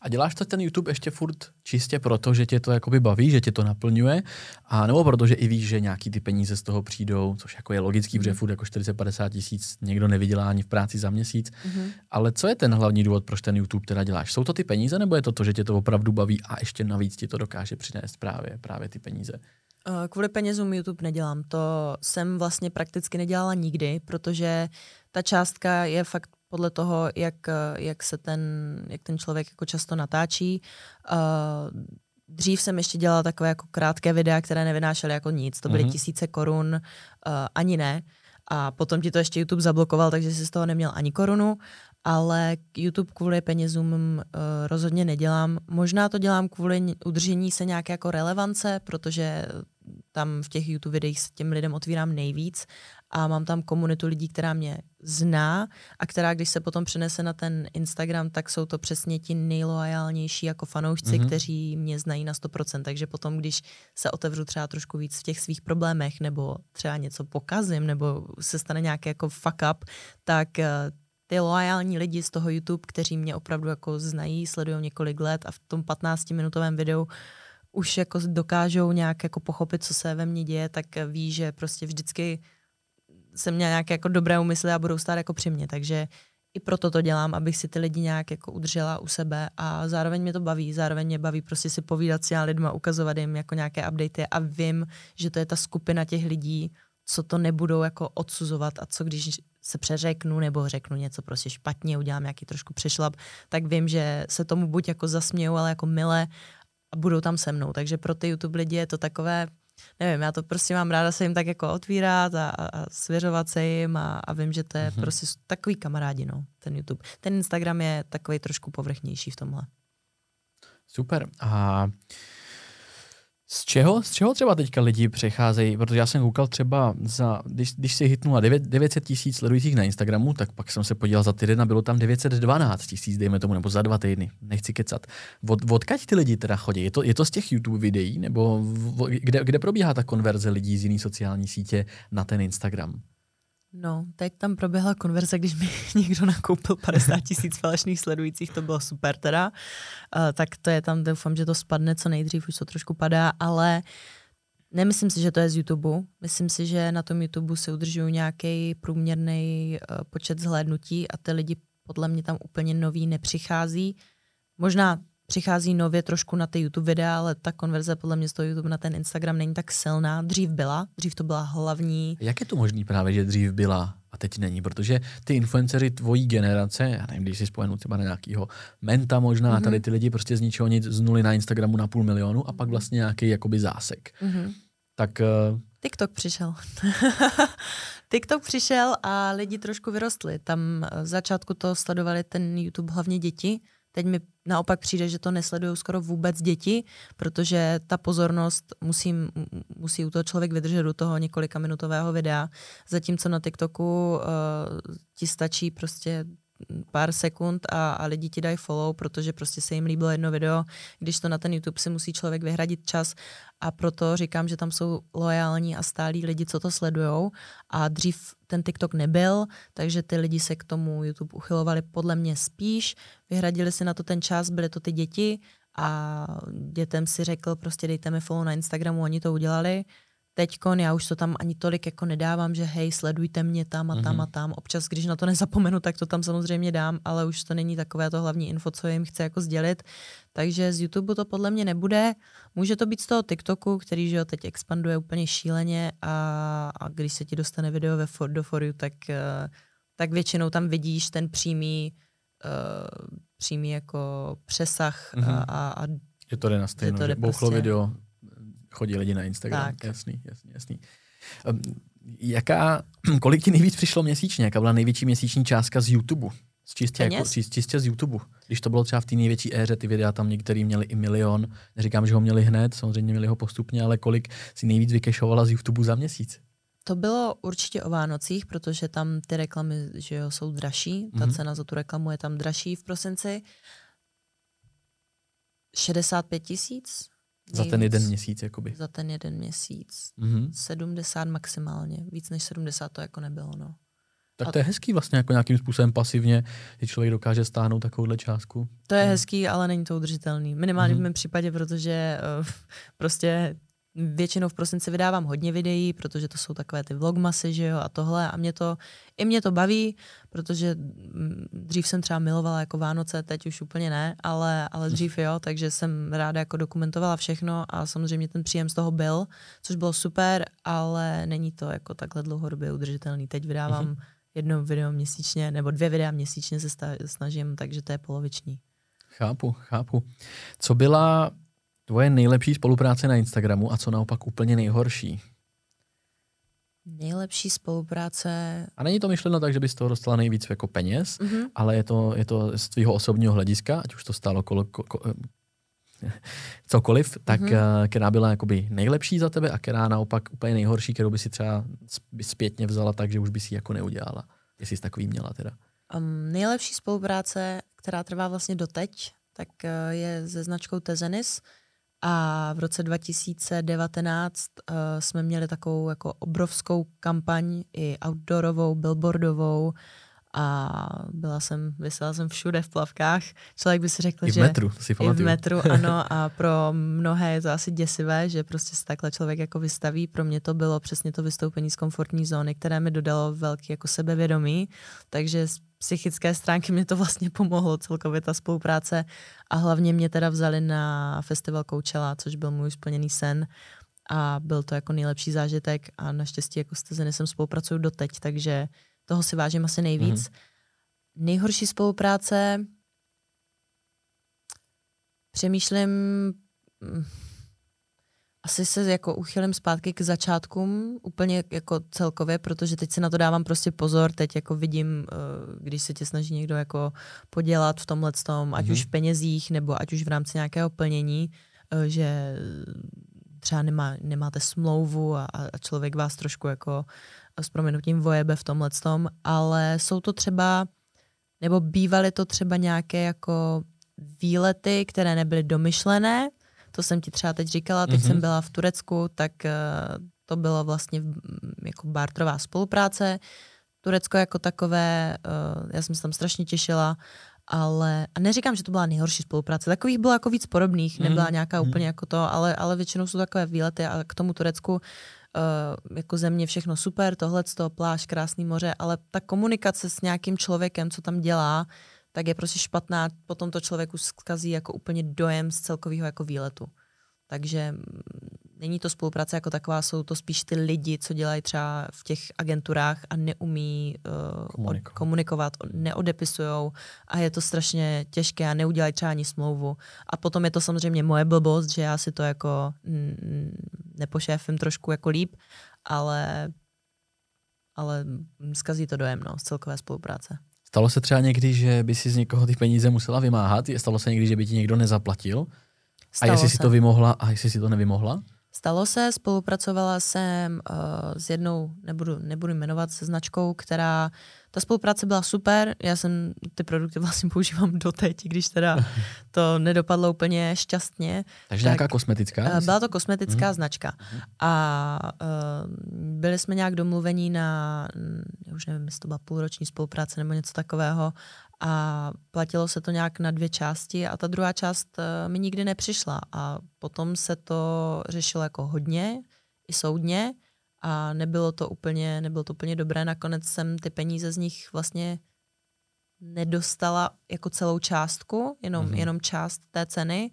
A děláš to ten YouTube ještě furt čistě proto, že tě to jakoby baví, že tě to naplňuje, a nebo proto, že i víš, že nějaký ty peníze z toho přijdou, což jako je logický, mm. protože furt jako 40-50 tisíc někdo nevydělá ani v práci za měsíc. Mm-hmm. Ale co je ten hlavní důvod, proč ten YouTube teda děláš? Jsou to ty peníze, nebo je to to, že tě to opravdu baví a ještě navíc ti to dokáže přinést právě, právě ty peníze? Eh, kvůli penězům YouTube nedělám. To jsem vlastně prakticky nedělala nikdy, protože ta částka je fakt podle toho, jak, eh, jak se ten, jak ten člověk jako často natáčí. Uh, dřív jsem ještě dělala takové jako krátké videa, které nevynášely jako nic. To byly mm-hmm. tisíce korun, ani ne. A potom ti to ještě YouTube zablokoval, takže si z toho neměl ani korunu ale YouTube kvůli penězům rozhodně nedělám. Možná to dělám kvůli udržení se nějaké jako relevance, protože tam v těch YouTube videích s těm lidem otvírám nejvíc a mám tam komunitu lidí, která mě zná a která, když se potom přenese na ten Instagram, tak jsou to přesně ti nejloajálnější jako fanoušci, mm-hmm. kteří mě znají na 100%. Takže potom, když se otevřu třeba trošku víc v těch svých problémech nebo třeba něco pokazím nebo se stane nějaký jako fuck up, tak eh, ty loajální lidi z toho YouTube, kteří mě opravdu jako znají, sledují několik let a v tom 15-minutovém videu už jako dokážou nějak jako pochopit, co se ve mně děje, tak ví, že prostě vždycky jsem měla nějaké jako dobré úmysly a budou stát jako při mě, takže i proto to dělám, abych si ty lidi nějak jako udržela u sebe a zároveň mě to baví, zároveň mě baví prostě si povídat s těma lidma, ukazovat jim jako nějaké updaty a vím, že to je ta skupina těch lidí, co to nebudou jako odsuzovat a co když se přeřeknu nebo řeknu něco prostě špatně, udělám nějaký trošku přešlap, tak vím, že se tomu buď jako zasmějou, ale jako milé a budou tam se mnou. Takže pro ty YouTube lidi je to takové, nevím, já to prostě mám ráda se jim tak jako otvírat a, a svěřovat se jim a, a vím, že to je mm-hmm. prostě takový kamarádi, no, ten YouTube. Ten Instagram je takový trošku povrchnější v tomhle. Super. A z čeho, z čeho třeba teďka lidi přecházejí? Protože já jsem koukal třeba za, když, když si hitnula 9, 900 tisíc sledujících na Instagramu, tak pak jsem se podíval za týden a bylo tam 912 tisíc, dejme tomu, nebo za dva týdny. Nechci kecat. Od, odkaď ty lidi teda chodí? Je to, je to z těch YouTube videí? Nebo v, kde, kde probíhá ta konverze lidí z jiný sociální sítě na ten Instagram? No, teď tam proběhla konverze, když mi někdo nakoupil 50 tisíc falešných sledujících, to bylo super teda. Uh, tak to je tam, doufám, že to spadne co nejdřív, už to trošku padá, ale nemyslím si, že to je z YouTube. Myslím si, že na tom YouTube se udržují nějaký průměrný uh, počet zhlédnutí a ty lidi podle mě tam úplně nový nepřichází. Možná přichází nově trošku na ty YouTube videa, ale ta konverze podle mě z toho YouTube na ten Instagram není tak silná. Dřív byla, dřív to byla hlavní. Jak je to možné právě, že dřív byla a teď není? Protože ty influencery tvojí generace, já nevím, když si spojenu třeba na nějakého menta možná, mm-hmm. tady ty lidi prostě z ničeho nic z nuly na Instagramu na půl milionu a pak vlastně nějaký jakoby zásek. Mm-hmm. Tak uh, TikTok přišel. TikTok přišel a lidi trošku vyrostli. Tam v začátku to sledovali ten YouTube hlavně děti, Teď mi naopak přijde, že to nesledují skoro vůbec děti, protože ta pozornost musí, musí u toho člověk vydržet do toho několika minutového videa, zatímco na TikToku uh, ti stačí prostě pár sekund a, a lidi ti dají follow, protože prostě se jim líbilo jedno video, když to na ten YouTube si musí člověk vyhradit čas a proto říkám, že tam jsou loajální a stálí lidi, co to sledujou. A dřív ten TikTok nebyl, takže ty lidi se k tomu YouTube uchylovali podle mě spíš, vyhradili si na to ten čas, byly to ty děti a dětem si řekl, prostě dejte mi follow na Instagramu, oni to udělali teďkon já už to tam ani tolik jako nedávám, že hej, sledujte mě tam a tam mm-hmm. a tam. Občas, když na to nezapomenu, tak to tam samozřejmě dám, ale už to není takové to hlavní info, co jim chci jako sdělit. Takže z YouTube to podle mě nebude. Může to být z toho TikToku, který že jo, teď expanduje úplně šíleně a, a když se ti dostane video ve for, do foru, tak, uh, tak většinou tam vidíš ten přímý, uh, přímý jako přesah mm-hmm. a, a je to jde na stejno, to jde prostě... video chodí lidi na Instagram. Tak. Jasný, jasný, jasný. Um, jaká, kolik ti nejvíc přišlo měsíčně? Jaká byla největší měsíční částka z YouTube? Z čistě, jako, čistě z YouTube. Když to bylo třeba v té největší éře, ty videa tam některý měli i milion. Neříkám, že ho měli hned, samozřejmě měli ho postupně, ale kolik si nejvíc vykešovala z YouTube za měsíc? To bylo určitě o Vánocích, protože tam ty reklamy že jo, jsou dražší. Ta mm-hmm. cena za tu reklamu je tam dražší v prosinci. 65 tisíc za ten jeden měsíc, jakoby. Za ten jeden měsíc. Mm-hmm. 70 maximálně. Víc než 70 to jako nebylo, no. Tak to je hezký vlastně, jako nějakým způsobem pasivně, že člověk dokáže stáhnout takovouhle částku. To je hezký, ale není to udržitelný. Minimálně mm-hmm. v mém případě, protože uh, prostě většinou v prosinci vydávám hodně videí, protože to jsou takové ty vlogmasy, že jo, a tohle. A mě to, i mě to baví, protože mm, dřív jsem třeba milovala jako Vánoce, teď už úplně ne, ale, ale dřív jo, takže jsem ráda jako dokumentovala všechno a samozřejmě ten příjem z toho byl, což bylo super, ale není to jako takhle dlouhodobě udržitelný. Teď vydávám mm-hmm. jedno video měsíčně, nebo dvě videa měsíčně se snažím, takže to je poloviční. Chápu, chápu. Co byla Tvoje nejlepší spolupráce na Instagramu a co naopak úplně nejhorší? Nejlepší spolupráce. A není to myšleno tak, že bys toho dostala nejvíc jako peněz, mm-hmm. ale je to, je to z tvého osobního hlediska, ať už to stálo kolo, ko, ko, cokoliv, tak mm-hmm. která byla jakoby nejlepší za tebe a která naopak úplně nejhorší, kterou by si třeba zpětně vzala tak, že už by si jako neudělala. Jestli jsi takový měla teda. Um, nejlepší spolupráce, která trvá vlastně doteď, tak uh, je se značkou Tezenis, a v roce 2019 uh, eh, jsme měli takovou jako obrovskou kampaň i outdoorovou, billboardovou a byla jsem, vysela jsem všude v plavkách. Člověk by si řekl, I v že... metru, si I v metru, ano. A pro mnohé je to asi děsivé, že prostě se takhle člověk jako vystaví. Pro mě to bylo přesně to vystoupení z komfortní zóny, které mi dodalo velký jako sebevědomí. Takže psychické stránky. Mě to vlastně pomohlo celkově ta spolupráce. A hlavně mě teda vzali na festival Coachella, což byl můj splněný sen. A byl to jako nejlepší zážitek. A naštěstí jako s jsem spolupracuju doteď, takže toho si vážím asi nejvíc. Mm-hmm. Nejhorší spolupráce, přemýšlím, mm, asi se jako uchylím zpátky k začátkům, úplně jako celkově, protože teď si na to dávám prostě pozor, teď jako vidím, eh, když se tě snaží někdo jako podělat v tomhle tom, ať mm-hmm. už v penězích, nebo ať už v rámci nějakého plnění, eh, že třeba nemá, nemáte smlouvu a, a člověk vás trošku jako s proměnutím vojebe v tomhle tom, ale jsou to třeba, nebo bývaly to třeba nějaké jako výlety, které nebyly domyšlené, to jsem ti třeba teď říkala, teď mm-hmm. jsem byla v Turecku, tak uh, to bylo vlastně jako bartrová spolupráce, Turecko jako takové, uh, já jsem se tam strašně těšila, ale a neříkám, že to byla nejhorší spolupráce. Takových bylo jako víc podobných, nebyla mhm, nějaká mm. úplně jako to, ale, ale většinou jsou takové výlety a k tomu Turecku uh, jako země všechno super, tohle pláž, krásný moře, ale ta komunikace s nějakým člověkem, co tam dělá, tak je prostě špatná, potom to člověku zkazí jako úplně dojem z celkového jako výletu. Takže mm, není to spolupráce jako taková, jsou to spíš ty lidi, co dělají třeba v těch agenturách a neumí uh, komunikovat. komunikovat, neodepisujou a je to strašně těžké a neudělají třeba ani smlouvu. A potom je to samozřejmě moje blbost, že já si to jako mm, nepošéfím trošku jako líp, ale, ale zkazí to dojem no, z celkové spolupráce. Stalo se třeba někdy, že by si z někoho ty peníze musela vymáhat? Stalo se někdy, že by ti někdo nezaplatil? Stalo a jestli se. si to vymohla a jestli si to nevymohla? Stalo se, spolupracovala jsem uh, s jednou, nebudu, nebudu jmenovat, se značkou, která, ta spolupráce byla super, já jsem ty produkty vlastně používám doteď, když teda to nedopadlo úplně šťastně. Takže tak, nějaká kosmetická? Uh, byla to kosmetická hmm. značka hmm. a uh, byli jsme nějak domluvení na, já už nevím, jestli to byla půlroční spolupráce nebo něco takového a platilo se to nějak na dvě části a ta druhá část uh, mi nikdy nepřišla a potom se to řešilo jako hodně i soudně a nebylo to úplně, nebylo to úplně dobré. Nakonec jsem ty peníze z nich vlastně nedostala jako celou částku, jenom, mm-hmm. jenom část té ceny,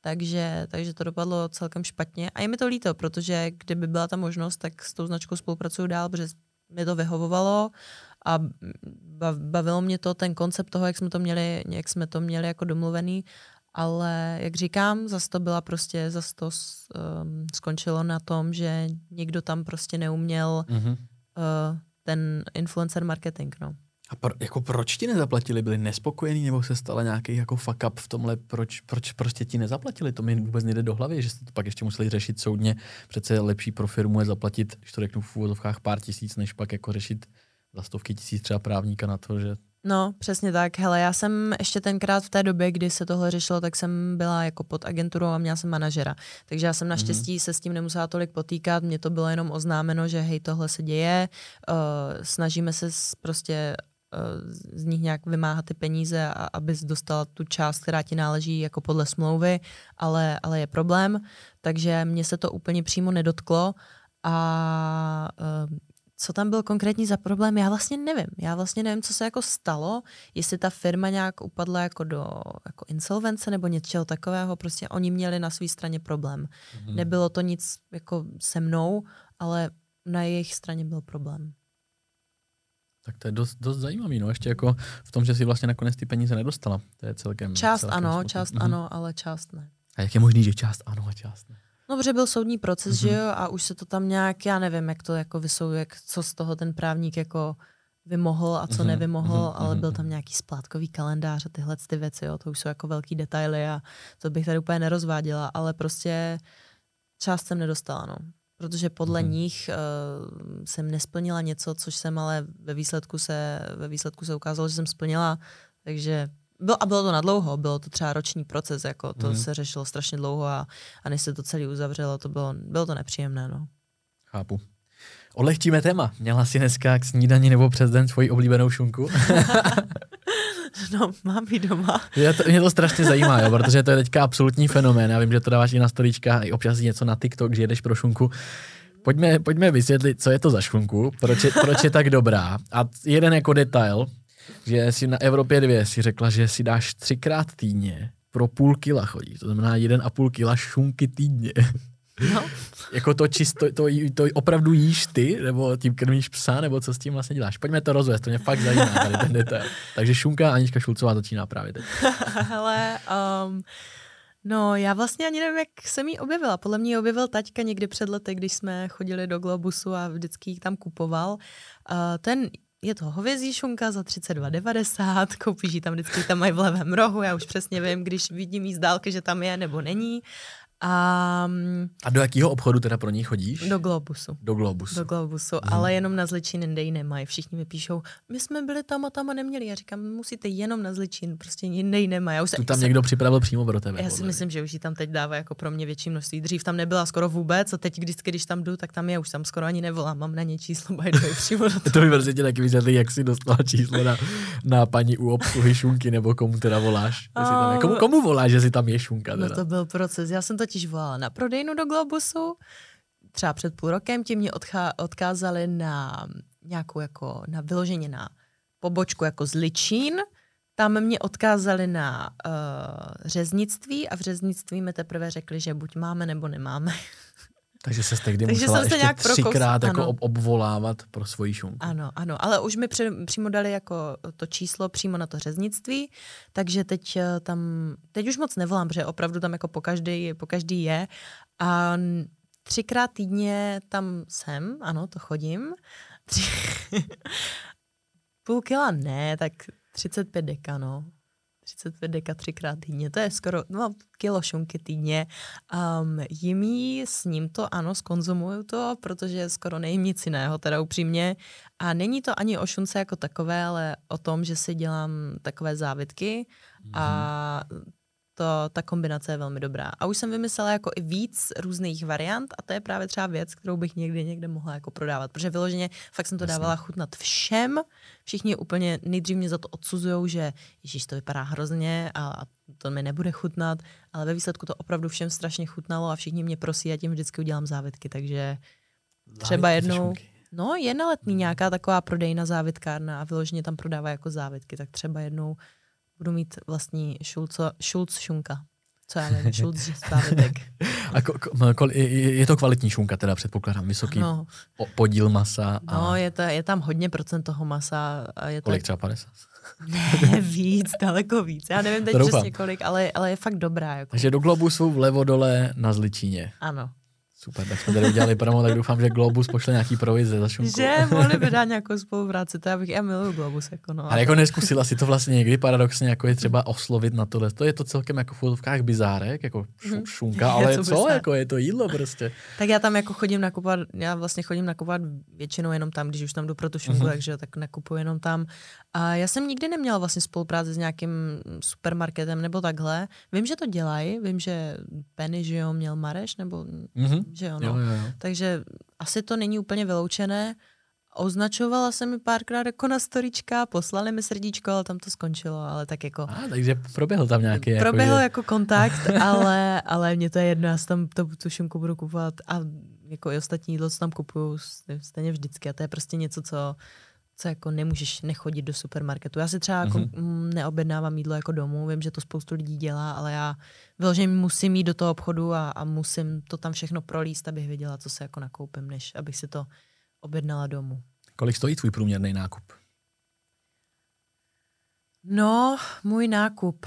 takže, takže to dopadlo celkem špatně. A je mi to líto, protože kdyby byla ta možnost, tak s tou značkou spolupracuju dál, protože mi to vyhovovalo a bavilo mě to, ten koncept toho, jak jsme to měli, jak jsme to měli jako domluvený, ale jak říkám, zase to byla prostě, zase to um, skončilo na tom, že někdo tam prostě neuměl mm-hmm. uh, ten influencer marketing, no. A pro, jako proč ti nezaplatili? Byli nespokojení nebo se stala nějaký jako fuck up v tomhle? Proč, proč prostě ti nezaplatili? To mi vůbec nejde do hlavy, že jste to pak ještě museli řešit soudně. Přece lepší pro firmu je zaplatit, když to řeknu v úvodovkách, pár tisíc, než pak jako řešit za stovky tisíc třeba právníka na to, že No, přesně tak. Hele, já jsem ještě tenkrát v té době, kdy se tohle řešilo, tak jsem byla jako pod agenturou a měla jsem manažera. Takže já jsem naštěstí mm-hmm. se s tím nemusela tolik potýkat, mně to bylo jenom oznámeno, že hej, tohle se děje, uh, snažíme se prostě uh, z nich nějak vymáhat ty peníze, a, abys dostala tu část, která ti náleží jako podle smlouvy, ale, ale je problém. Takže mě se to úplně přímo nedotklo a uh, co tam byl konkrétní za problém, já vlastně nevím. Já vlastně nevím, co se jako stalo, jestli ta firma nějak upadla jako do jako insolvence nebo něčeho takového, prostě oni měli na své straně problém. Mm-hmm. Nebylo to nic jako se mnou, ale na jejich straně byl problém. Tak to je dost, dost zajímavý, no, ještě jako v tom, že si vlastně nakonec ty peníze nedostala. To je celkem... Část celkem ano, smutný. část mm-hmm. ano, ale část ne. A jak je možný, že část ano a část ne? No, protože byl soudní proces, mm-hmm. že jo, a už se to tam nějak, já nevím, jak to jako vysou, jak, co z toho ten právník jako vymohl a co mm-hmm. nevymohl, mm-hmm. ale byl tam nějaký splátkový kalendář a tyhle ty věci, jo, to už jsou jako velký detaily a to bych tady úplně nerozváděla, ale prostě část jsem nedostala, no. Protože podle mm-hmm. nich uh, jsem nesplnila něco, což jsem ale ve výsledku se, ve výsledku se ukázalo, že jsem splnila, takže bylo, a bylo to na dlouho, bylo to třeba roční proces, jako to mm. se řešilo strašně dlouho a, a než se to celé uzavřelo, to bylo, bylo to nepříjemné. No. Chápu. Odlehčíme téma. Měla jsi dneska k snídani nebo přes den svoji oblíbenou šunku? no, mám ji doma. Mě to, mě to strašně zajímá, jo, protože to je teďka absolutní fenomén. Já vím, že to dáváš i na storíčka, i občas něco na TikTok, že jedeš pro šunku. Pojďme, pojďme vysvětlit, co je to za šunku, proč je, proč je tak dobrá. A jeden jako detail, že si na Evropě dvě si řekla, že si dáš třikrát týdně pro půl kila chodí. To znamená jeden a půl kila šunky týdně. No. jako to čisto, to, to opravdu jíš ty, nebo tím krmíš psa, nebo co s tím vlastně děláš? Pojďme to rozvést, to mě fakt zajímá tady ten detail. Takže Šunka Anička Šulcová začíná právě teď. Hele, um, no já vlastně ani nevím, jak jsem ji objevila. Podle mě ji objevil taťka někdy před lety, když jsme chodili do Globusu a vždycky ji tam kupoval. Uh, ten je to hovězí šunka za 32,90, koupíš ji tam vždycky, tam mají v levém rohu, já už přesně vím, když vidím jí z dálky, že tam je nebo není. A, a do jakého obchodu teda pro ní chodíš? Do Globusu. Do Globusu. Do Globusu, hmm. ale jenom na Zličín jinde ji nemají. Všichni mi píšou, my jsme byli tam a tam a neměli. Já říkám, musíte jenom na Zličín, prostě jinde ji nemají. Tu tam někdo připravil přímo pro tebe. Já si myslím, že už ji tam teď dává jako pro mě větší množství. Dřív tam nebyla skoro vůbec a teď vždycky, když tam jdu, tak tam je, už tam skoro ani nevolám. Mám na ně číslo, by přímo do to by prostě taky vysvětlit, jak si dostala číslo na, na paní u obsluhy šunky, nebo komu teda voláš. Tam komu, komu voláš, že si tam je šunka? Teda? No to byl proces. Já jsem totiž volala na prodejnu do Globusu, třeba před půl rokem, ti mě odchá, odkázali na nějakou jako, na vyloženě na pobočku jako z Ličín, tam mě odkázali na uh, řeznictví a v řeznictví mi teprve řekli, že buď máme nebo nemáme. Takže se tehdy Takže musela jsem se ještě nějak třikrát jako ob- obvolávat pro svoji šunku. Ano, ano, ale už mi při, přímo dali jako to číslo přímo na to řeznictví, takže teď eh, tam, teď už moc nevolám, protože opravdu tam jako po každý, po každý je a třikrát týdně tam jsem, ano, to chodím. Tři... Půl kila ne, tak 35 deka, no. 35 deka třikrát týdně, to je skoro no, kilo šunky týdně. Um, jim jí, s ním to ano, skonzumuju to, protože skoro nejím nic jiného, teda upřímně. A není to ani o šunce jako takové, ale o tom, že si dělám takové závitky mm. a to, ta kombinace je velmi dobrá. A už jsem vymyslela jako i víc různých variant a to je právě třeba věc, kterou bych někdy někde mohla jako prodávat, protože vyloženě fakt jsem to Jasně. dávala chutnat všem. Všichni úplně nejdřív mě za to odsuzují, že ježíš, to vypadá hrozně a to mi nebude chutnat, ale ve výsledku to opravdu všem strašně chutnalo a všichni mě prosí a tím vždycky udělám závitky, takže třeba jednou... No, je na letní nějaká taková prodejna závitkárna a vyloženě tam prodává jako závitky, tak třeba jednou budu mít vlastní šulco, šulc šunka. Co já nevím, šulc závitek. A ko, ko, je, je to kvalitní šunka, teda předpokládám, vysoký no. podíl masa. A... No, je, to, je tam hodně procent toho masa. A je to... Kolik třeba 50? Ne, víc, daleko víc. Já nevím teď přesně kolik, ale, ale je fakt dobrá. Jako. Takže do Globusu vlevo dole na Zličíně. Ano. Super, tak jsme tady udělali promo, tak doufám, že Globus pošle nějaký provize za šunku. Že mohli by dát nějakou spolupráci, to já bych, já miluju Globus. Jako no. Ale jako neskusila si to vlastně někdy paradoxně jako je třeba oslovit na tohle. To je to celkem jako v fotovkách bizárek, jako mhm. šunka, ale co, co jako je to jídlo prostě. Tak já tam jako chodím nakupovat, já vlastně chodím nakupovat většinou jenom tam, když už tam jdu pro tu šunku, uh-huh. takže tak nakupuji jenom tam. A já jsem nikdy neměla vlastně spolupráci s nějakým supermarketem nebo takhle. Vím, že to dělají, vím, že Penny, že jo, měl Mareš, nebo uh-huh že jo, no. jo, jo, jo. Takže asi to není úplně vyloučené. Označovala se mi párkrát jako na storička, poslali mi srdíčko, ale tam to skončilo, ale tak jako... A, takže proběhl tam nějaký... Jako proběhl jako, jako kontakt, ale, ale mě to je jedno, já si tam to, tu šunku budu kupovat a jako i ostatní jídlo, co tam kupuju, stejně vždycky a to je prostě něco, co co jako nemůžeš nechodit do supermarketu. Já si třeba jako mm-hmm. neobjednávám jídlo jako domů, vím, že to spoustu lidí dělá, ale já vyloženě musím jít do toho obchodu a, a musím to tam všechno prolíst, abych věděla, co se jako nakoupím, než abych si to objednala domů. Kolik stojí tvůj průměrný nákup? No, můj nákup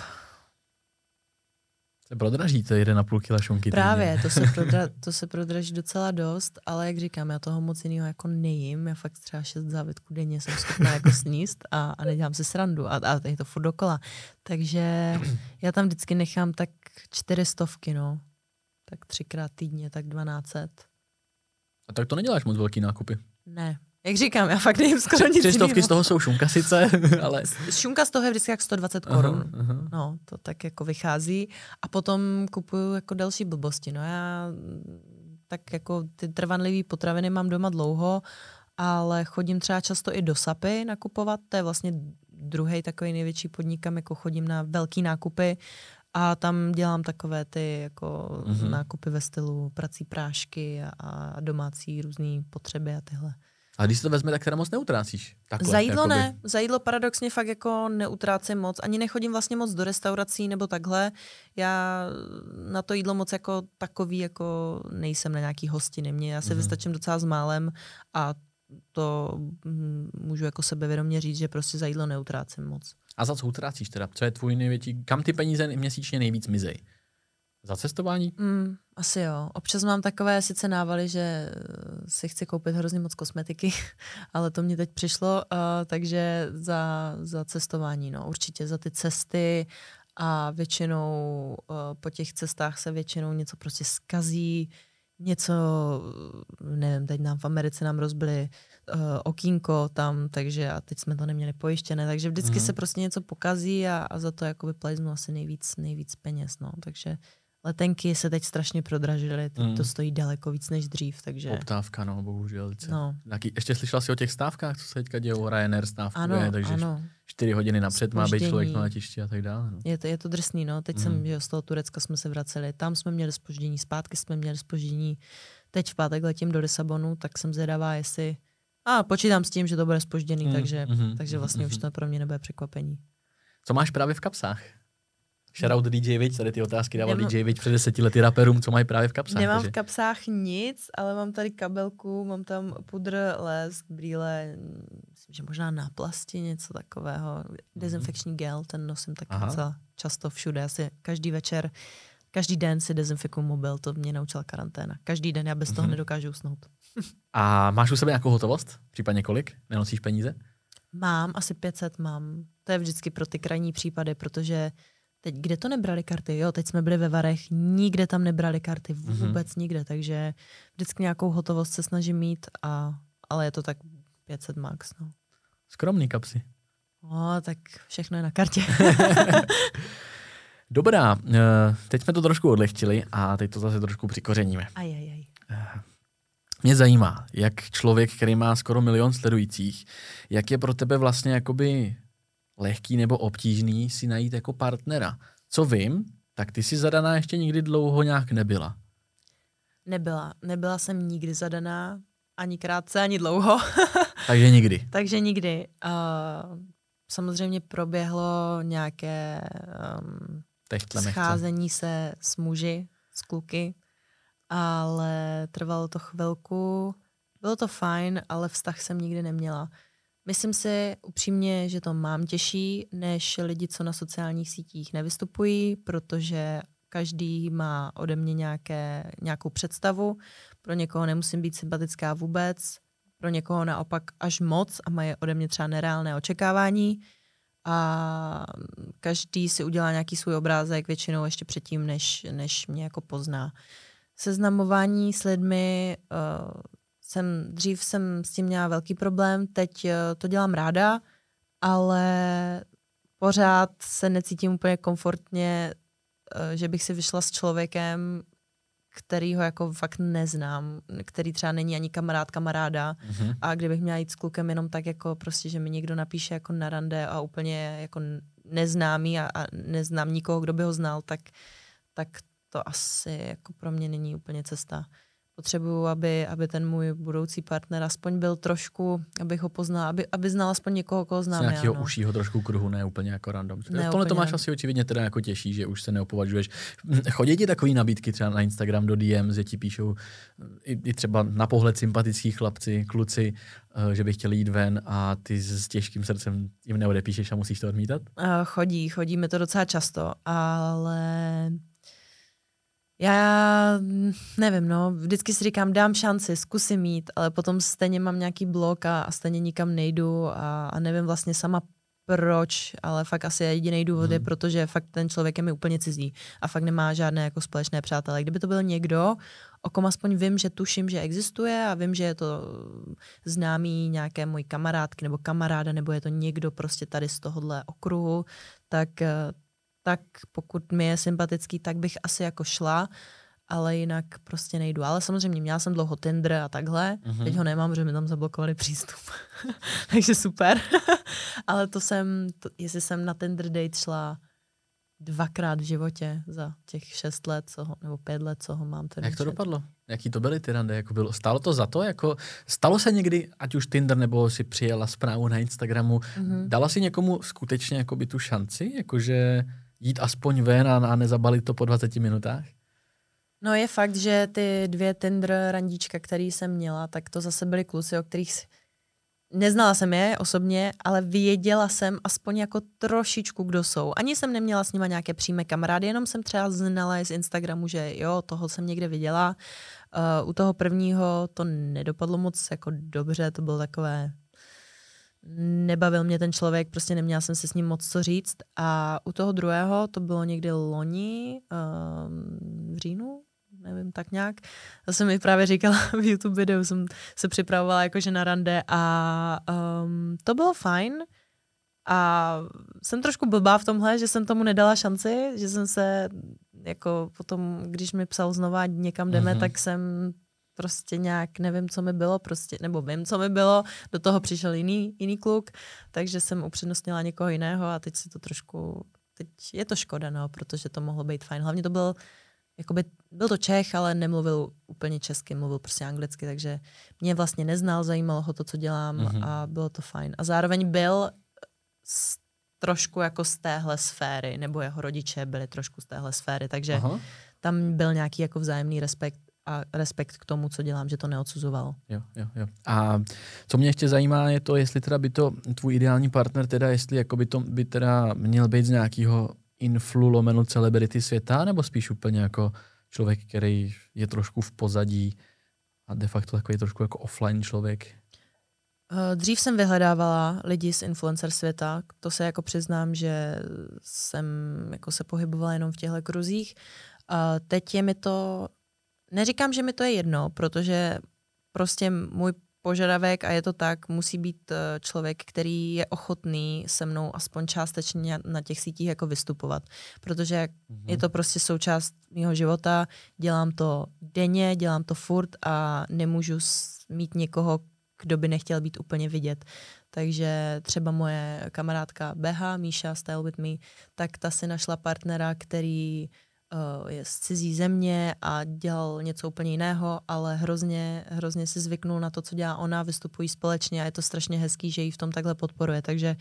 se prodraží to 1,5 kg šunky. Právě, to se, prodra, to se prodraží docela dost, ale jak říkám, já toho moc jiného jako nejím. Já fakt třeba šest závitků denně jsem schopná jako sníst a, a nedělám si srandu a, a je to furt dokola. Takže já tam vždycky nechám tak čtyři stovky, no. Tak třikrát týdně, tak 12. A tak to neděláš moc velký nákupy? Ne, jak říkám, já fakt nejím skoro nic Tři z toho jsou šunka sice, ale... Šunka z toho je vždycky jak 120 korun. No, to tak jako vychází. A potom kupuju jako další blbosti. No já tak jako ty trvanlivé potraviny mám doma dlouho, ale chodím třeba často i do Sapy nakupovat. To je vlastně druhý takový největší podnik, kam jako chodím na velký nákupy a tam dělám takové ty jako mm-hmm. nákupy ve stylu prací prášky a, a domácí různé potřeby a tyhle. A když se to vezme, tak teda moc neutrácíš. Takhle, za jídlo jakoby. ne. Za jídlo paradoxně fakt jako neutrácím moc. Ani nechodím vlastně moc do restaurací nebo takhle. Já na to jídlo moc jako takový jako nejsem na nějaký hostiny. Mě já se mm-hmm. vystačím docela s málem a to mm, můžu jako sebevědomě říct, že prostě za jídlo neutrácím moc. A za co utrácíš teda? Co je tvůj největší, kam ty peníze měsíčně nejvíc mizej? Za cestování? Mm, asi jo. Občas mám takové sice návaly, že eh, si chci koupit hrozně moc kosmetiky, ale to mě teď přišlo, uh, takže za, za cestování, no určitě za ty cesty a většinou uh, po těch cestách se většinou něco prostě skazí, něco, nevím, teď nám v Americe nám rozbili uh, okýnko tam, takže a teď jsme to neměli pojištěné, takže vždycky mm. se prostě něco pokazí a, a za to jako vyplejznu asi nejvíc, nejvíc peněz, no, takže letenky se teď strašně prodražily, mm. to stojí daleko víc než dřív, takže... Poptávka, no, bohužel. No. Jaký, ještě slyšela jsi o těch stávkách, co se teďka dějou, Ryanair stávkuje, ano, takže ano. 4 hodiny napřed Spoždění. má být člověk na letišti a tak dále. No. Je, to, je to drsný, no. Teď mm. jsem, že z toho Turecka jsme se vraceli, tam jsme měli spoždění, zpátky jsme měli spoždění. Teď v pátek letím do Lisabonu, tak jsem zvědavá, jestli... A počítám s tím, že to bude spožděný, mm. takže, mm. takže vlastně mm. už to pro mě nebude překvapení. Co máš právě v kapsách? Shoutout DJ Vič, tady ty otázky dával Nemám... DJ Vič před deseti lety raperům, co mají právě v kapsách. Nemám takže. v kapsách nic, ale mám tady kabelku, mám tam pudr, lesk, brýle, myslím, že možná na plasti něco takového. Dezinfekční gel, ten nosím taky Aha. docela často všude. Asi každý večer, každý den si dezinfikuju mobil, to mě naučila karanténa. Každý den já bez toho mm-hmm. nedokážu usnout. A máš u sebe nějakou hotovost? Případně kolik? Nenosíš peníze? Mám, asi 500 mám. To je vždycky pro ty krajní případy, protože Teď, kde to nebrali karty? Jo, teď jsme byli ve Varech, nikde tam nebrali karty, mhm. vůbec mm-hmm. nikde, takže vždycky nějakou hotovost se snažím mít, a, ale je to tak 500 max. No. Skromný kapsy. No, tak všechno je na kartě. Dobrá, eh, teď jsme to trošku odlechtili a teď to zase trošku přikořeníme. Aj, aj, aj. Eh, mě zajímá, jak člověk, který má skoro milion sledujících, jak je pro tebe vlastně jakoby lehký nebo obtížný si najít jako partnera. Co vím, tak ty si zadaná ještě nikdy dlouho nějak nebyla. Nebyla. Nebyla jsem nikdy zadaná, ani krátce, ani dlouho. Takže nikdy. Takže nikdy. Uh, samozřejmě proběhlo nějaké um, scházení se s muži, s kluky, ale trvalo to chvilku. Bylo to fajn, ale vztah jsem nikdy neměla. Myslím si upřímně, že to mám těžší než lidi, co na sociálních sítích nevystupují, protože každý má ode mě nějaké, nějakou představu. Pro někoho nemusím být sympatická vůbec, pro někoho naopak až moc a mají ode mě třeba nereálné očekávání. A každý si udělá nějaký svůj obrázek většinou ještě předtím, než, než mě jako pozná. Seznamování s lidmi uh, jsem, dřív jsem s tím měla velký problém, teď eh, to dělám ráda, ale pořád se necítím úplně komfortně, eh, že bych si vyšla s člověkem, který ho jako fakt neznám, který třeba není ani kamarád kamaráda mm-hmm. a kdybych měla jít s klukem jenom tak jako prostě, že mi někdo napíše jako na rande a úplně jako neznámý a, a neznám nikoho, kdo by ho znal, tak, tak to asi jako pro mě není úplně cesta potřebuju, aby, aby ten můj budoucí partner aspoň byl trošku, abych ho poznal, aby, aby znal aspoň někoho, koho znám. Z nějakého no. užšího trošku kruhu, ne úplně jako random. Ne, v tomhle to máš asi očividně teda jako těžší, že už se neopovažuješ. Chodí ti takové nabídky třeba na Instagram do DM, že ti píšou i, i třeba na pohled sympatický chlapci, kluci, uh, že by chtěli jít ven a ty s těžkým srdcem jim neodepíšeš a musíš to odmítat? Uh, chodí, chodí mi to docela často, ale já nevím, no, vždycky si říkám, dám šanci, zkusím mít, ale potom stejně mám nějaký blok a, a stejně nikam nejdu a, a nevím vlastně sama proč, ale fakt asi jediný důvod je, hmm. protože fakt ten člověk je mi úplně cizí a fakt nemá žádné jako společné přátelé. Kdyby to byl někdo, o kom aspoň vím, že tuším, že existuje a vím, že je to známý nějaké můj kamarádky nebo kamaráda, nebo je to někdo prostě tady z tohohle okruhu, tak tak pokud mi je sympatický, tak bych asi jako šla, ale jinak prostě nejdu. Ale samozřejmě měla jsem dlouho Tinder a takhle, mm-hmm. teď ho nemám, že mi tam zablokovali přístup. Takže super. ale to jsem, to, jestli jsem na Tinder date šla dvakrát v životě za těch šest let, co ho, nebo pět let, co ho mám. Ten Jak to dopadlo? Jaký to byly ty rande? Jako bylo, stálo to za to? Jako, stalo se někdy, ať už Tinder, nebo si přijela zprávu na Instagramu, mm-hmm. dala si někomu skutečně jakoby tu šanci? Jakože jít aspoň ven a, a nezabalit to po 20 minutách? No je fakt, že ty dvě Tinder randíčka, které jsem měla, tak to zase byly kluci, o kterých neznala jsem je osobně, ale věděla jsem aspoň jako trošičku, kdo jsou. Ani jsem neměla s nima nějaké přímé kamarády, jenom jsem třeba znala z Instagramu, že jo, toho jsem někde viděla. Uh, u toho prvního to nedopadlo moc jako dobře, to bylo takové nebavil mě ten člověk, prostě neměla jsem si s ním moc co říct. A u toho druhého, to bylo někdy loni, um, v říjnu, nevím, tak nějak. To jsem mi právě říkala v YouTube videu, jsem se připravovala jakože na rande a um, to bylo fajn. A jsem trošku blbá v tomhle, že jsem tomu nedala šanci, že jsem se jako potom, když mi psal znova někam jdeme, mm-hmm. tak jsem prostě nějak, nevím, co mi bylo, prostě, nebo vím, co mi bylo, do toho přišel jiný, jiný kluk, takže jsem upřednostnila někoho jiného a teď si to trošku, teď je to škoda, no, protože to mohlo být fajn. Hlavně to byl, jakoby, byl to Čech, ale nemluvil úplně česky, mluvil prostě anglicky, takže mě vlastně neznal, zajímalo ho to, co dělám mm-hmm. a bylo to fajn. A zároveň byl z, trošku jako z téhle sféry, nebo jeho rodiče byli trošku z téhle sféry, takže Aha. tam byl nějaký jako vzájemný respekt a respekt k tomu, co dělám, že to neodsuzoval. Jo, jo, jo. A co mě ještě zajímá, je to, jestli teda by to tvůj ideální partner, teda jestli jako by to by teda měl být z nějakého influ lomeno celebrity světa, nebo spíš úplně jako člověk, který je trošku v pozadí a de facto takový trošku jako offline člověk? Eh, dřív jsem vyhledávala lidi z influencer světa, to se jako přiznám, že jsem jako se pohybovala jenom v těchto kruzích. A teď je mi to Neříkám, že mi to je jedno, protože prostě můj požadavek, a je to tak, musí být eh, člověk, který je ochotný se mnou aspoň částečně na těch sítích jako vystupovat, protože mm-hmm. je to prostě součást mého života, dělám to denně, dělám to furt a nemůžu mít někoho, kdo by nechtěl být úplně vidět. Takže třeba moje kamarádka Beha, Míša Style With Me, tak ta si našla partnera, který je z cizí země a dělal něco úplně jiného, ale hrozně, hrozně si zvyknul na to, co dělá ona, vystupují společně a je to strašně hezký, že ji v tom takhle podporuje. Takže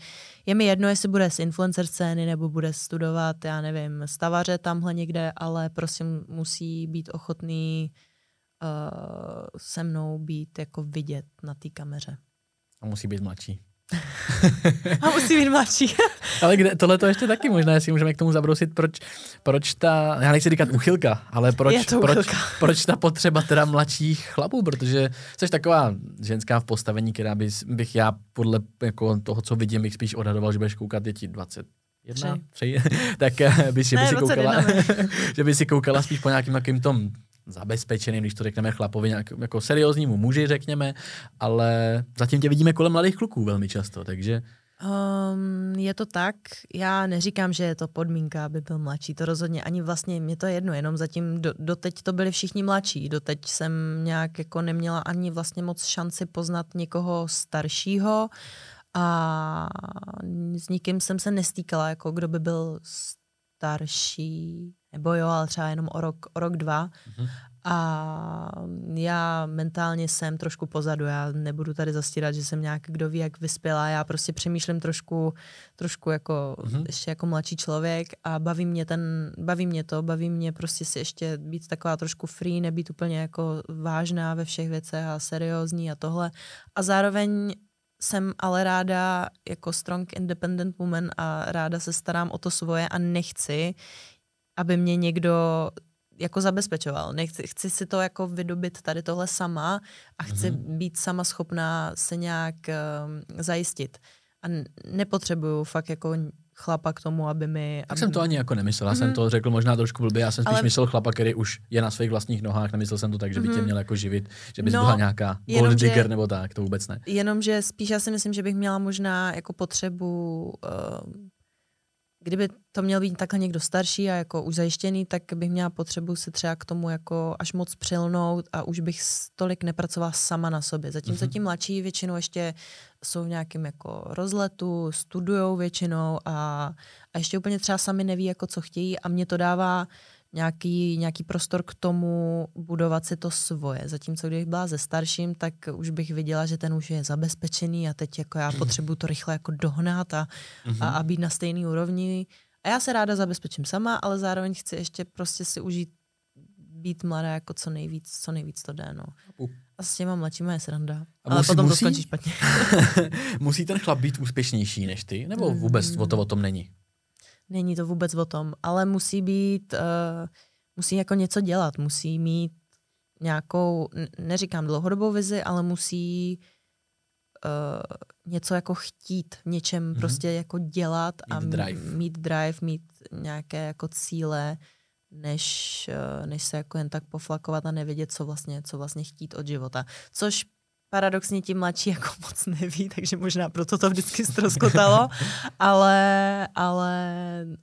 je mi jedno, jestli bude z influencer scény nebo bude studovat, já nevím, stavaře tamhle někde, ale prosím musí být ochotný uh, se mnou být jako vidět na té kameře. A musí být mladší. A musí být mladší. ale kde, tohle to ještě taky možná, jestli můžeme k tomu zabrousit, proč, proč ta, já nechci říkat uchylka, ale proč, proč, proč ta potřeba teda mladších chlapů, protože jsi taková ženská v postavení, která by, bych já podle jako toho, co vidím, bych spíš odhadoval, že budeš koukat děti 20, jedna, tři, tak eh, by, že, by si koukala, že by si koukala spíš po nějakým takovým tom zabezpečeným, když to řekneme chlapovi, nějak, jako serióznímu muži, řekněme, ale zatím tě vidíme kolem mladých kluků velmi často, takže... Um, je to tak, já neříkám, že je to podmínka, aby byl mladší, to rozhodně ani vlastně mě to je jedno, jenom zatím do, doteď to byli všichni mladší, doteď jsem nějak jako neměla ani vlastně moc šanci poznat někoho staršího a s nikým jsem se nestýkala, jako kdo by byl starší, nebo jo, ale třeba jenom o rok, o rok dva. Mm-hmm. A já mentálně jsem trošku pozadu, já nebudu tady zastírat, že jsem nějak kdo ví, jak vyspělá, já prostě přemýšlím trošku, trošku jako, mm-hmm. ještě jako mladší člověk a baví mě, ten, baví mě to, baví mě prostě si ještě být taková trošku free, nebýt úplně jako vážná ve všech věcech a seriózní a tohle. A zároveň jsem ale ráda jako strong independent woman a ráda se starám o to svoje a nechci aby mě někdo jako zabezpečoval. Nechci, chci si to jako vydobit tady tohle sama a chci mm-hmm. být sama schopná se nějak um, zajistit. A nepotřebuju fakt jako chlapa k tomu, aby mi... Tak aby... jsem to ani jako nemyslel, já mm-hmm. jsem to řekl možná trošku blbě, já jsem spíš Ale... myslel chlapa, který už je na svých vlastních nohách, nemyslel jsem to tak, že by mm-hmm. tě mhm. měl jako živit, že bys no, byla nějaká gold digger že, nebo tak, to vůbec ne. Jenomže spíš já si myslím, že bych měla možná jako potřebu uh, kdyby to měl být takhle někdo starší a jako už zajištěný, tak bych měla potřebu se třeba k tomu jako až moc přilnout a už bych tolik nepracovala sama na sobě. Zatímco mm-hmm. ti mladší většinou ještě jsou v nějakým jako rozletu, studujou většinou a, a ještě úplně třeba sami neví, jako co chtějí a mě to dává nějaký, nějaký prostor k tomu budovat si to svoje. Zatímco když byla ze starším, tak už bych viděla, že ten už je zabezpečený a teď jako já potřebuju to rychle jako dohnat a, a, mhm. a být na stejný úrovni. A já se ráda zabezpečím sama, ale zároveň chci ještě prostě si užít být mladá jako co nejvíc, co nejvíc to jde, no. A s těma mladšíma je sranda. A ale musí, potom musí, to skončí špatně. musí ten chlap být úspěšnější než ty? Nebo vůbec mm. o to o tom není? Není to vůbec o tom, ale musí být, uh, musí jako něco dělat, musí mít nějakou, neříkám dlouhodobou vizi, ale musí uh, něco jako chtít, v něčem mm-hmm. prostě jako dělat mít a drive. mít drive, mít nějaké jako cíle, než, uh, než se jako jen tak poflakovat a nevědět, co vlastně, co vlastně chtít od života. Což paradoxně ti mladší jako moc neví, takže možná proto to vždycky ztroskotalo, ale, ale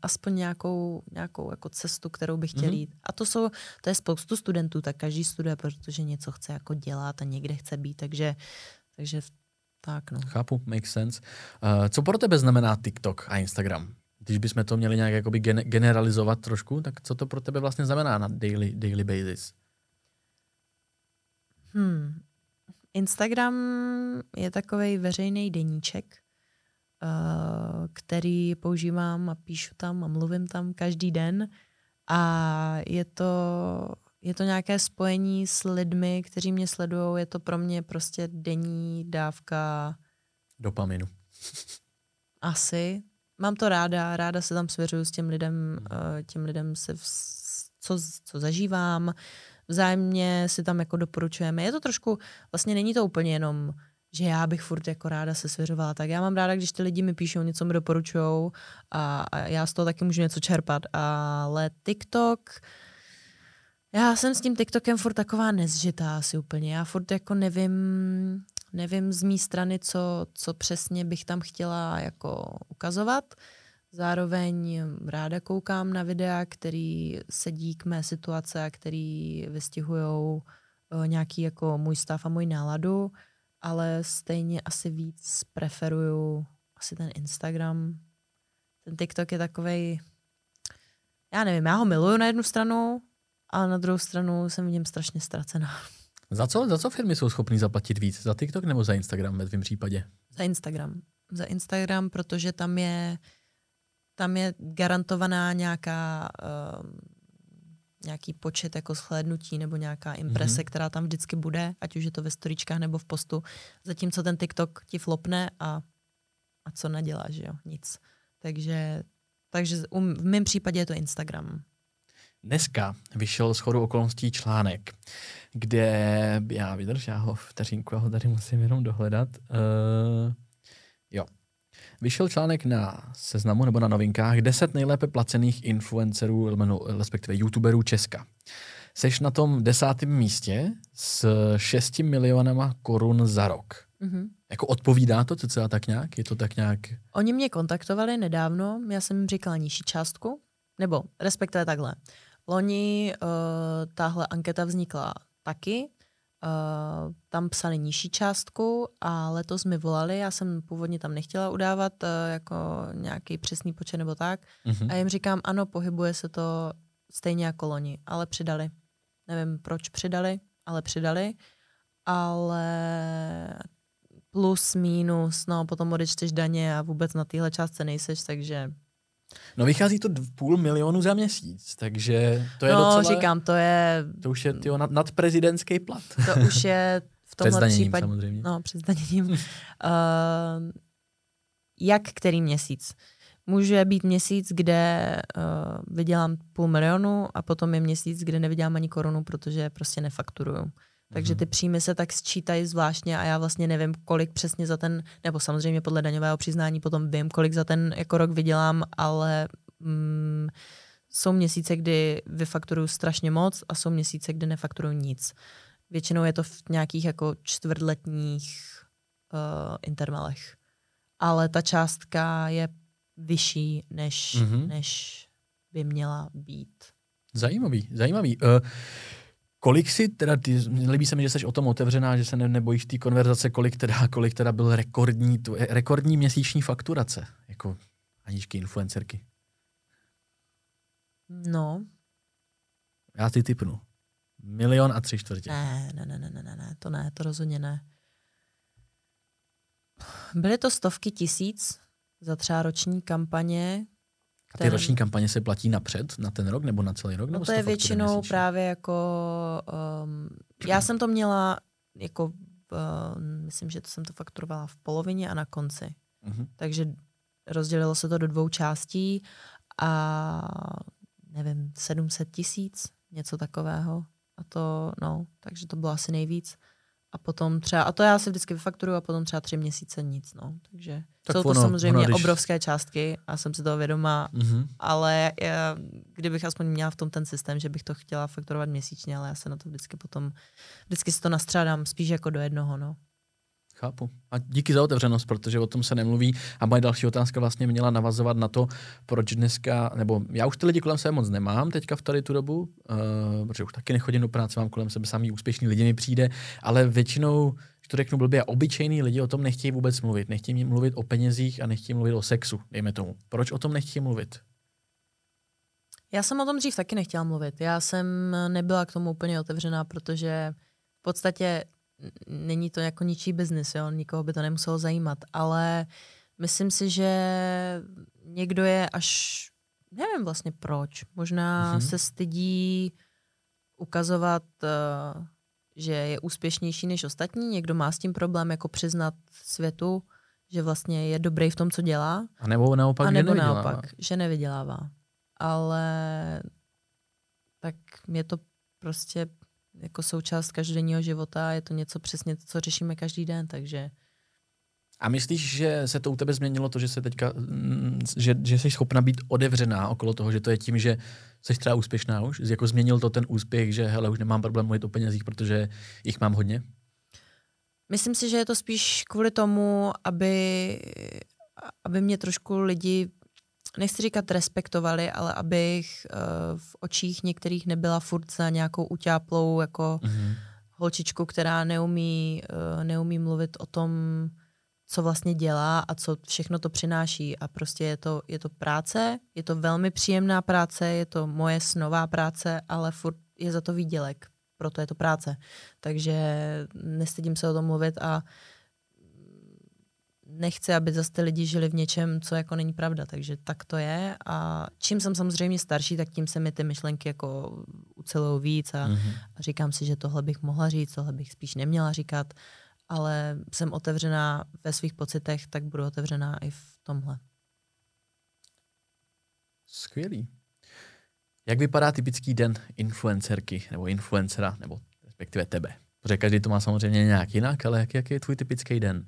aspoň nějakou, nějakou jako cestu, kterou bych chtěl mhm. jít. A to jsou, to je spoustu studentů, tak každý studuje, protože něco chce jako dělat a někde chce být, takže, takže tak no. Chápu, makes sense. Uh, co pro tebe znamená TikTok a Instagram? Když bychom to měli nějak jakoby gen- generalizovat trošku, tak co to pro tebe vlastně znamená na daily, daily basis? Hmm. Instagram je takový veřejný deníček, uh, který používám a píšu tam a mluvím tam každý den. A je to, je to nějaké spojení s lidmi, kteří mě sledují. Je to pro mě prostě denní dávka dopaminu. Asi. Mám to ráda, ráda se tam svěřuju s těm lidem, uh, těm lidem se, v, co, co zažívám, vzájemně si tam jako doporučujeme. Je to trošku, vlastně není to úplně jenom, že já bych furt jako ráda se svěřovala. Tak já mám ráda, když ty lidi mi píšou, něco mi doporučují a, a já z toho taky můžu něco čerpat. Ale TikTok, já jsem s tím TikTokem furt taková nezžitá asi úplně. Já furt jako nevím, nevím z mé strany, co, co přesně bych tam chtěla jako ukazovat. Zároveň ráda koukám na videa, který sedí k mé situace a který vystihují eh, nějaký jako můj stav a můj náladu, ale stejně asi víc preferuju asi ten Instagram. Ten TikTok je takovej, já nevím, já ho miluju na jednu stranu, ale na druhou stranu jsem v něm strašně ztracená. Za co, za co firmy jsou schopny zaplatit víc? Za TikTok nebo za Instagram ve tvém případě? Za Instagram. Za Instagram, protože tam je tam je garantovaná nějaká uh, nějaký počet jako shlédnutí nebo nějaká imprese, mm-hmm. která tam vždycky bude, ať už je to ve storičkách nebo v postu, zatímco ten TikTok ti flopne a, a co neděláš, jo, nic. Takže, takže um, v mém případě je to Instagram. Dneska vyšel s chodou okolností článek, kde, já vydrž, já ho vteřinku, já ho tady musím jenom dohledat. Uh, jo, vyšel článek na seznamu nebo na novinkách 10 nejlépe placených influencerů, respektive youtuberů Česka. Seš na tom desátém místě s 6 milionama korun za rok. Mm-hmm. Jako odpovídá to cca tak nějak? Je to tak nějak? Oni mě kontaktovali nedávno, já jsem jim říkala nižší částku, nebo respektive takhle. Loni uh, tahle anketa vznikla taky, Uh, tam psali nižší částku a letos mi volali, já jsem původně tam nechtěla udávat uh, jako nějaký přesný počet nebo tak mm-hmm. a jim říkám, ano, pohybuje se to stejně jako loni, ale přidali. Nevím, proč přidali, ale přidali, ale plus, minus, no potom odečteš daně a vůbec na téhle částce nejseš, takže No vychází to půl milionu za měsíc, takže to je no, docela... říkám, to je... To už je tyjo, nad, nadprezidentský plat. To už je v tomhle případě... samozřejmě. No, před zdaněním. uh, jak který měsíc? Může být měsíc, kde uh, vydělám půl milionu a potom je měsíc, kde nevydělám ani korunu, protože prostě nefakturuju. Takže mhm. ty příjmy se tak sčítají zvláštně a já vlastně nevím, kolik přesně za ten, nebo samozřejmě podle daňového přiznání potom vím, kolik za ten jako rok vydělám, ale mm, jsou měsíce, kdy vyfakturuju strašně moc a jsou měsíce, kdy nefakturuju nic. Většinou je to v nějakých jako čtvrtletních uh, intervalech. Ale ta částka je vyšší, než, mm-hmm. než by měla být. Zajímavý, zajímavý. Uh, Kolik si teda, ty, líbí se mi, že jsi o tom otevřená, že se ne, nebojíš té konverzace, kolik teda, kolik teda byl rekordní, tvoje, rekordní měsíční fakturace, jako Aničky influencerky? No. Já ty typnu. Milion a tři čtvrtě. Ne, ne, ne, ne, ne, ne, to ne, to rozhodně ne. Byly to stovky tisíc za třeba roční kampaně, a ty roční kampaně se platí napřed, na ten rok nebo na celý rok? No nebo to je většinou měsíčně? právě jako... Um, já jsem to měla jako... Uh, myslím, že to jsem to fakturovala v polovině a na konci. Uh-huh. Takže rozdělilo se to do dvou částí a nevím, 700 tisíc, něco takového. A to, no, takže to bylo asi nejvíc. A potom třeba, a to já si vždycky vyfakturuju a potom třeba tři měsíce nic, no. Takže Tak jsou to ono- samozřejmě ono, když- obrovské částky a jsem si toho vědomá, Mhm. ale já, kdybych aspoň měla v tom ten systém, že bych to chtěla fakturovat měsíčně, ale já se na to vždycky potom, vždycky si to nastřádám spíš jako do jednoho, no. Chápu. A díky za otevřenost, protože o tom se nemluví. A moje další otázka vlastně měla navazovat na to, proč dneska, nebo já už ty lidi kolem sebe moc nemám teďka v tady tu dobu, uh, protože už taky nechodím do práce, mám kolem sebe samý úspěšný lidi mi přijde, ale většinou, když to řeknu blbě, obyčejný lidi o tom nechtějí vůbec mluvit. Nechtějí mluvit o penězích a nechtějí mluvit o sexu, dejme tomu. Proč o tom nechtějí mluvit? Já jsem o tom dřív taky nechtěla mluvit. Já jsem nebyla k tomu úplně otevřená, protože v podstatě není to jako ničí biznis, jo? nikoho by to nemuselo zajímat, ale myslím si, že někdo je až, nevím vlastně proč, možná Mhm. mm-hmm. se stydí ukazovat, uh, že je úspěšnější než ostatní, někdo má s tím problém jako přiznat světu, že vlastně je dobrý v tom, co dělá, A nebo naopak, a že nebo nevydělává. naopak, že nevydělává. Ale tak je to prostě jako součást každodenního života, je to něco přesně, co řešíme každý den, takže A myslíš, že se to u tebe změnilo to, že se teďka, mm, že, že jsi schopna být otevřená okolo toho, že to je tím, že jsi třeba úspěšná už? Jako změnil to ten úspěch, že hele, už nemám problém mluvit o penězích, protože jich mám hodně? myslím si, že je to spíš kvůli tomu, aby, aby mě trošku lidi, nechci říkat respektovali, ale abych uh, v očích některých nebyla furt za nějakou utáplou jako Mm-hmm. holčičku, která neumí, uh, neumí mluvit o tom, co vlastně dělá a co všechno to přináší. A prostě je to, je to práce, je to velmi příjemná práce, je to moje snová práce, ale furt je za to výdělek. Proto je to práce. Takže nestydím se o tom mluvit a nechci, aby zase ty lidi žili v něčem, co jako není pravda. Takže tak to je. A čím jsem samozřejmě starší, tak tím se mi ty myšlenky jako ucelují víc a, Mm-hmm. a říkám si, že tohle bych mohla říct, tohle bych spíš neměla říkat, ale jsem otevřená ve svých pocitech, tak budu otevřená i v tomhle. Skvělý. Jak vypadá typický den influencerky nebo influencera, nebo respektive tebe? Protože každý to má samozřejmě nějak jinak, ale jak, jak je tvůj typický den?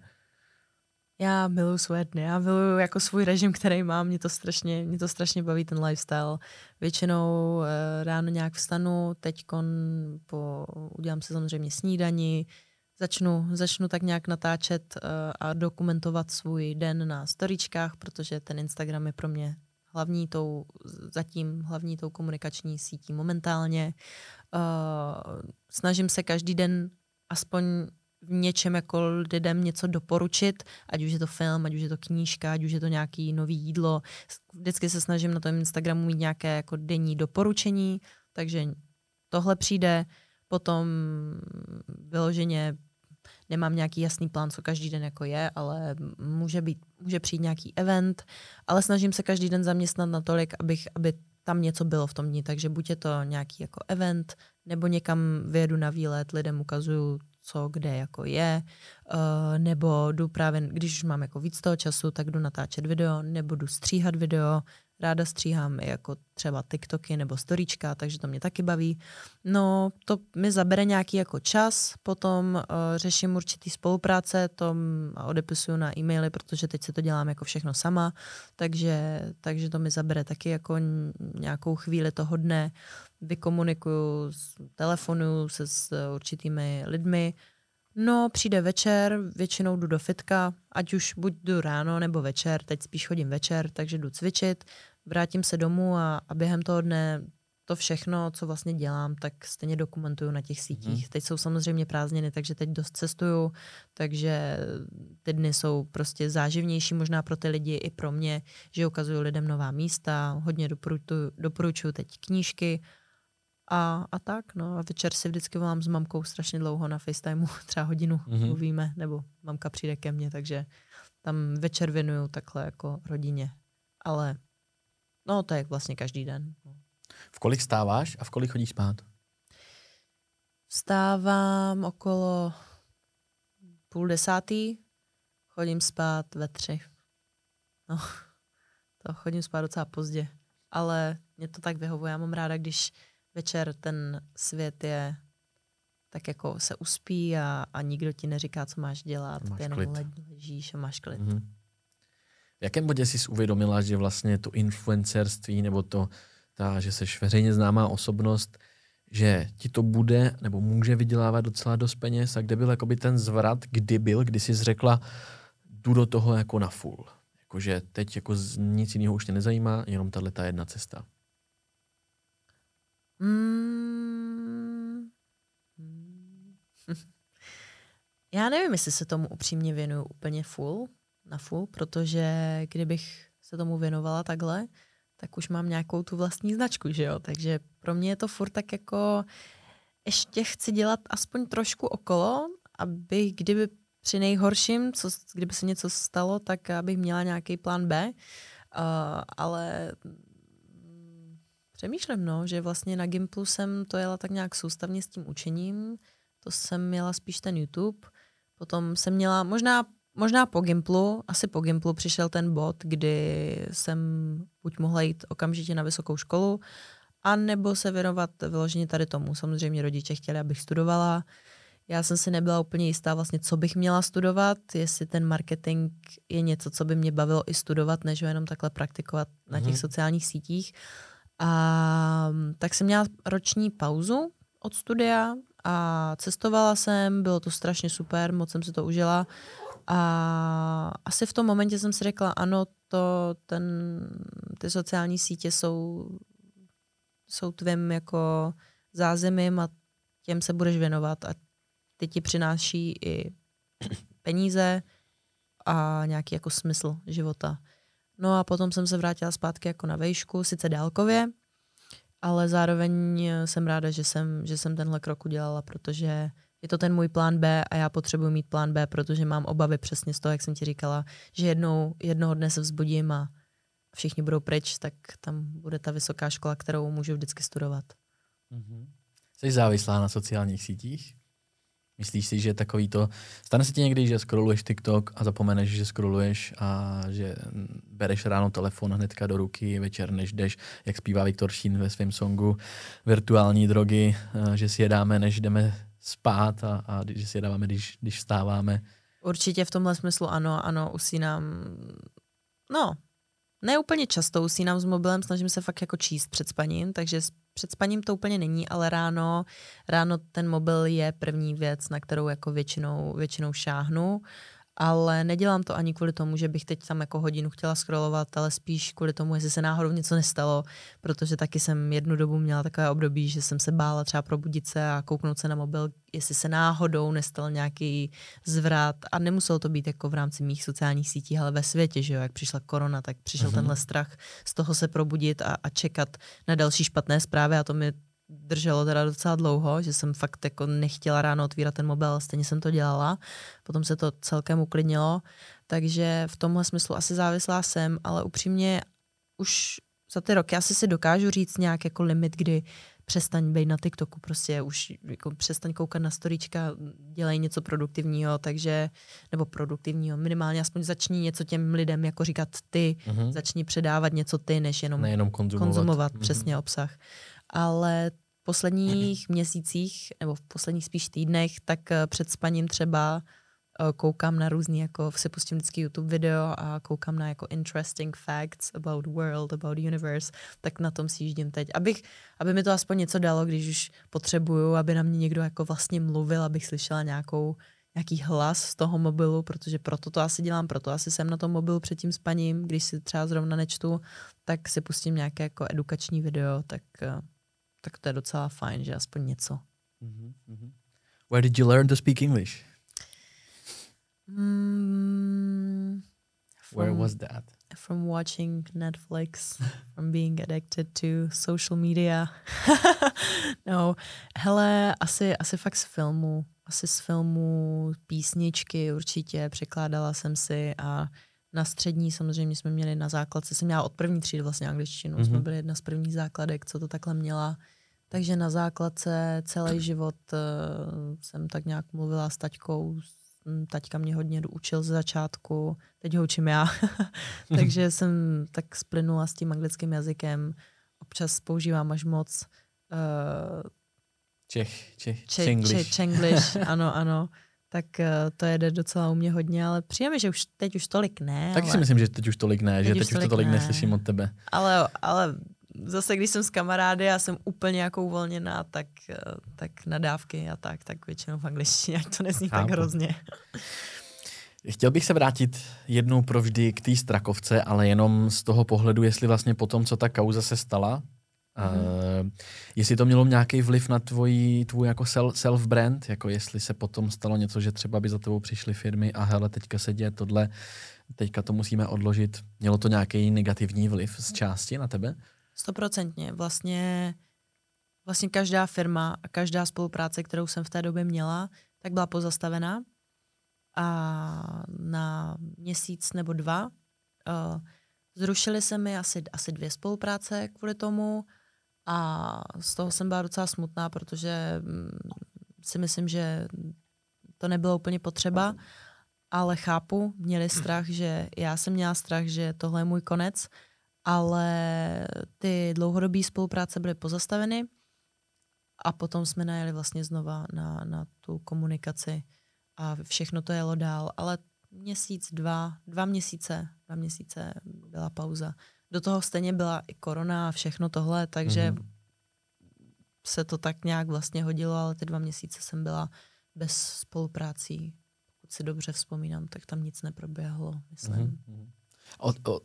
Já miluji svoje dny, já miluji jako svůj režim, který mám, mě to strašně, mě to strašně baví ten lifestyle. Většinou eh, ráno nějak vstanu, teď po, udělám si samozřejmě snídani, začnu, začnu tak nějak natáčet eh, a dokumentovat svůj den na storičkách, protože ten Instagram je pro mě hlavní tou, zatím hlavní tou komunikační sítí momentálně. Uh, snažím se každý den aspoň v něčem jako lidem něco doporučit, ať už je to film, ať už je to knížka, ať už je to nějaký nový jídlo. Vždycky se snažím na tom Instagramu mít nějaké jako denní doporučení, takže tohle přijde, potom vyloženě nemám nějaký jasný plán, co každý den jako je, ale může, být, může přijít nějaký event, ale snažím se každý den zaměstnat natolik, abych, aby tam něco bylo v tom dní, takže buď je to nějaký jako event, nebo někam vyjedu na výlet, lidem ukazuju, co kde jako je, uh, nebo jdu právě, když už mám jako víc toho času, tak jdu natáčet video, nebo jdu stříhat video, ráda stříhám i jako třeba TikToky nebo storíčka, takže to mě taky baví. No, to mi zabere nějaký jako čas, potom uh, řeším určitý spolupráce, to odepisuju na e-maily, protože teď se to dělám jako všechno sama, takže, takže to mi zabere taky jako nějakou chvíli toho dne, vykomunikuju, telefonuju se s určitými lidmi, No, přijde večer, většinou jdu do fitka, ať už buď jdu ráno nebo večer, teď spíš chodím večer, takže jdu cvičit, vrátím se domů a, a během toho dne to všechno, co vlastně dělám, tak stejně dokumentuju na těch sítích. Mhm. Teď jsou samozřejmě prázdniny, takže teď dost cestuju, takže ty dny jsou prostě záživnější možná pro ty lidi i pro mě, že ukazuju lidem nová místa, hodně doporučuju, doporučuju teď knížky, a, a tak, no. A večer si vždycky volám s mamkou strašně dlouho na FaceTimeu, třeba hodinu Mhm. mm-hmm. mluvíme, nebo mamka přijde ke mně, takže tam večer věnuju takhle jako rodině. Ale no, to je vlastně každý den. no. V kolik stáváš a v kolik chodíš spát? Vstávám okolo půl desátý, chodím spát ve tři. No, to chodím spát docela pozdě. Ale mě to tak vyhovuje. Já mám ráda, když večer ten svět je tak jako se uspí a, a nikdo ti neříká, co máš dělat. Máš Ty jenom klid. le- ležíš a máš klid. Mhm. V jakém bodě jsi uvědomila, že vlastně to influencerství nebo to, ta, že jsi veřejně známá osobnost, že ti to bude nebo může vydělávat docela dost peněz a kde byl jakoby ten zvrat, kdy byl, kdy jsi řekla, jdu do toho jako na full. Jakože teď jako nic jiného už tě nezajímá, jenom tahle ta jedna cesta. Mm. Mm. Já nevím, jestli se tomu upřímně věnuju úplně full, na full, protože kdybych se tomu věnovala takhle, tak už mám nějakou tu vlastní značku, že jo? Takže pro mě je to furt tak jako, ještě chci dělat aspoň trošku okolo, abych kdyby při nejhorším, co, kdyby se něco stalo, tak abych měla nějaký plán B, uh, ale přemýšlím, no, že vlastně na Gimplu jsem to jela tak nějak soustavně s tím učením, to jsem měla spíš ten YouTube, potom jsem měla, možná, možná po Gimplu, asi po Gimplu přišel ten bod, kdy jsem buď mohla jít okamžitě na vysokou školu, a nebo se věnovat vyloženě tady tomu. Samozřejmě rodiče chtěli, abych studovala. Já jsem si nebyla úplně jistá vlastně, co bych měla studovat, jestli ten marketing je něco, co by mě bavilo i studovat, než ho jenom takhle praktikovat na těch Mhm. sociálních sítích. A tak jsem měla roční pauzu od studia a cestovala jsem, bylo to strašně super, moc jsem si to užila. A asi v tom momentě jsem si řekla, ano, to, ten, ty sociální sítě jsou, jsou tvým jako zázemím a těm se budeš věnovat a ty ti přináší i peníze a nějaký jako smysl života. No a potom jsem se vrátila zpátky jako na vejšku, sice dálkově, ale zároveň jsem ráda, že jsem, že jsem tenhle krok udělala, protože je to ten můj plán B a já potřebuji mít plán B, protože mám obavy přesně z toho, jak jsem ti říkala, že jednou, jednoho dne se vzbudím a všichni budou pryč, tak tam bude ta vysoká škola, kterou můžu vždycky studovat. Jsi závislá na sociálních sítích? Myslíš si, že takový to... Stane se ti někdy, že scrolluješ TikTok a zapomeneš, že scrolluješ a že bereš ráno telefon hnedka do ruky, večer než jdeš, jak zpívá Viktor Šín ve svém songu, virtuální drogy, eh, že si jedáme, než jdeme spát a, a že si jedáváme, když, když vstáváme. Určitě v tomhle smyslu ano, ano, usínám, no, ne úplně často usínám s mobilem, snažím se fakt jako číst před spaním, takže před spaním to úplně není, ale ráno, ráno ten mobil je první věc, na kterou jako většinou, většinou šáhnu, ale nedělám to ani kvůli tomu, že bych teď tam jako hodinu chtěla scrollovat, ale spíš kvůli tomu, jestli se náhodou něco nestalo, protože taky jsem jednu dobu měla takové období, že jsem se bála třeba probudit se a kouknout se na mobil, jestli se náhodou nestal nějaký zvrat a nemuselo to být jako v rámci mých sociálních sítí, ale ve světě, že jo, jak přišla korona, tak přišel Mhm. mm-hmm. tenhle strach z toho se probudit a, a čekat na další špatné zprávy a to mi drželo teda docela dlouho, že jsem fakt jako nechtěla ráno otvírat ten mobil, ale stejně jsem to dělala. Potom se to celkem uklidnilo, takže v tomhle smyslu asi závislá jsem, ale upřímně už za ty roky asi si dokážu říct nějak jako limit, kdy přestaň být na TikToku, prostě už jako přestaň koukat na storíčka, dělej něco produktivního, takže, nebo produktivního, minimálně aspoň začni něco těm lidem jako říkat ty, Mhm. začni předávat něco ty, než jenom Nejenom konzumovat. konzumovat Mhm. přesně obsah. Ale v posledních měsících, nebo v posledních spíš týdnech, tak eh, před spaním třeba eh, koukám na různý, jako si pustím vždycky YouTube video a koukám na jako interesting facts about world, about universe, tak na tom si jíždím teď, abych, aby mi to aspoň něco dalo, když už potřebuju, aby na mě někdo jako vlastně mluvil, abych slyšela nějakou nějaký hlas z toho mobilu, protože proto to asi dělám, proto asi jsem na tom mobilu před tím spaním, když si třeba zrovna nečtu, tak si pustím nějaké jako edukační video, tak, eh, tak to je docela fajn, že aspoň něco. Mhm, mhm. Where did you learn to speak English? Mm, Where from- was that? from watching Netflix, from being addicted to social media. no, hele, asi, asi fakt z filmu. Asi z filmu, písničky určitě, překládala jsem si a na střední samozřejmě jsme měli na základce, jsem měla od první třídy vlastně angličtinu, mm-hmm. jsme byli jedna z prvních základek, co to takhle měla. Takže na základce celý život uh, jsem tak nějak mluvila s taťkou, Mm, taťka mě hodně učil ze začátku, teď ho učím já, takže jsem tak splynula s tím anglickým jazykem, občas používám až moc. Uh, Čech, Čech, Če, Čenglish. če, Čenglish, ano, ano. Tak uh, to jede docela u mě hodně, ale přijeme, že už teď už tolik ne. Taky ale, si myslím, že teď už tolik ne, Teď že už teď už to tolik tolik ne. neslyším od tebe. ale, ale zase, když jsem s kamarády a jsem úplně jako uvolněná, tak, tak nadávky a tak, tak většinou v angličtině, ať to nezní tak Chápu. hrozně. Chtěl bych se vrátit jednou provždy k té Strakovce, ale jenom z toho pohledu, jestli vlastně po tom, co ta kauza se stala, mm-hmm. uh, jestli to mělo nějaký vliv na tvoji, tvůj jako sel- self-brand, jako jestli se potom stalo něco, že třeba by za tebou přišly firmy a hele, teďka se děje tohle, teďka to musíme odložit. Mělo to nějaký negativní vliv z části na tebe? Stoprocentně. Vlastně, vlastně každá firma a každá spolupráce, kterou jsem v té době měla, tak byla pozastavená. A na měsíc nebo dva uh, zrušily se mi asi, asi dvě spolupráce kvůli tomu a z toho jsem byla docela smutná, protože mm, si myslím, že to nebylo úplně potřeba, ale chápu, měli strach, že já jsem měla strach, že tohle je můj konec, ale ty dlouhodobé spolupráce byly pozastaveny a potom jsme najeli vlastně znova na, na tu komunikaci a všechno to jelo dál, ale měsíc, dva, dva měsíce, dva měsíce byla pauza. Do toho stejně byla i korona a všechno tohle, takže Mhm. mm-hmm. se to tak nějak vlastně hodilo, ale ty dva měsíce jsem byla bez spoluprácí. Pokud si dobře vzpomínám, tak tam nic neproběhlo, myslím. Mhm.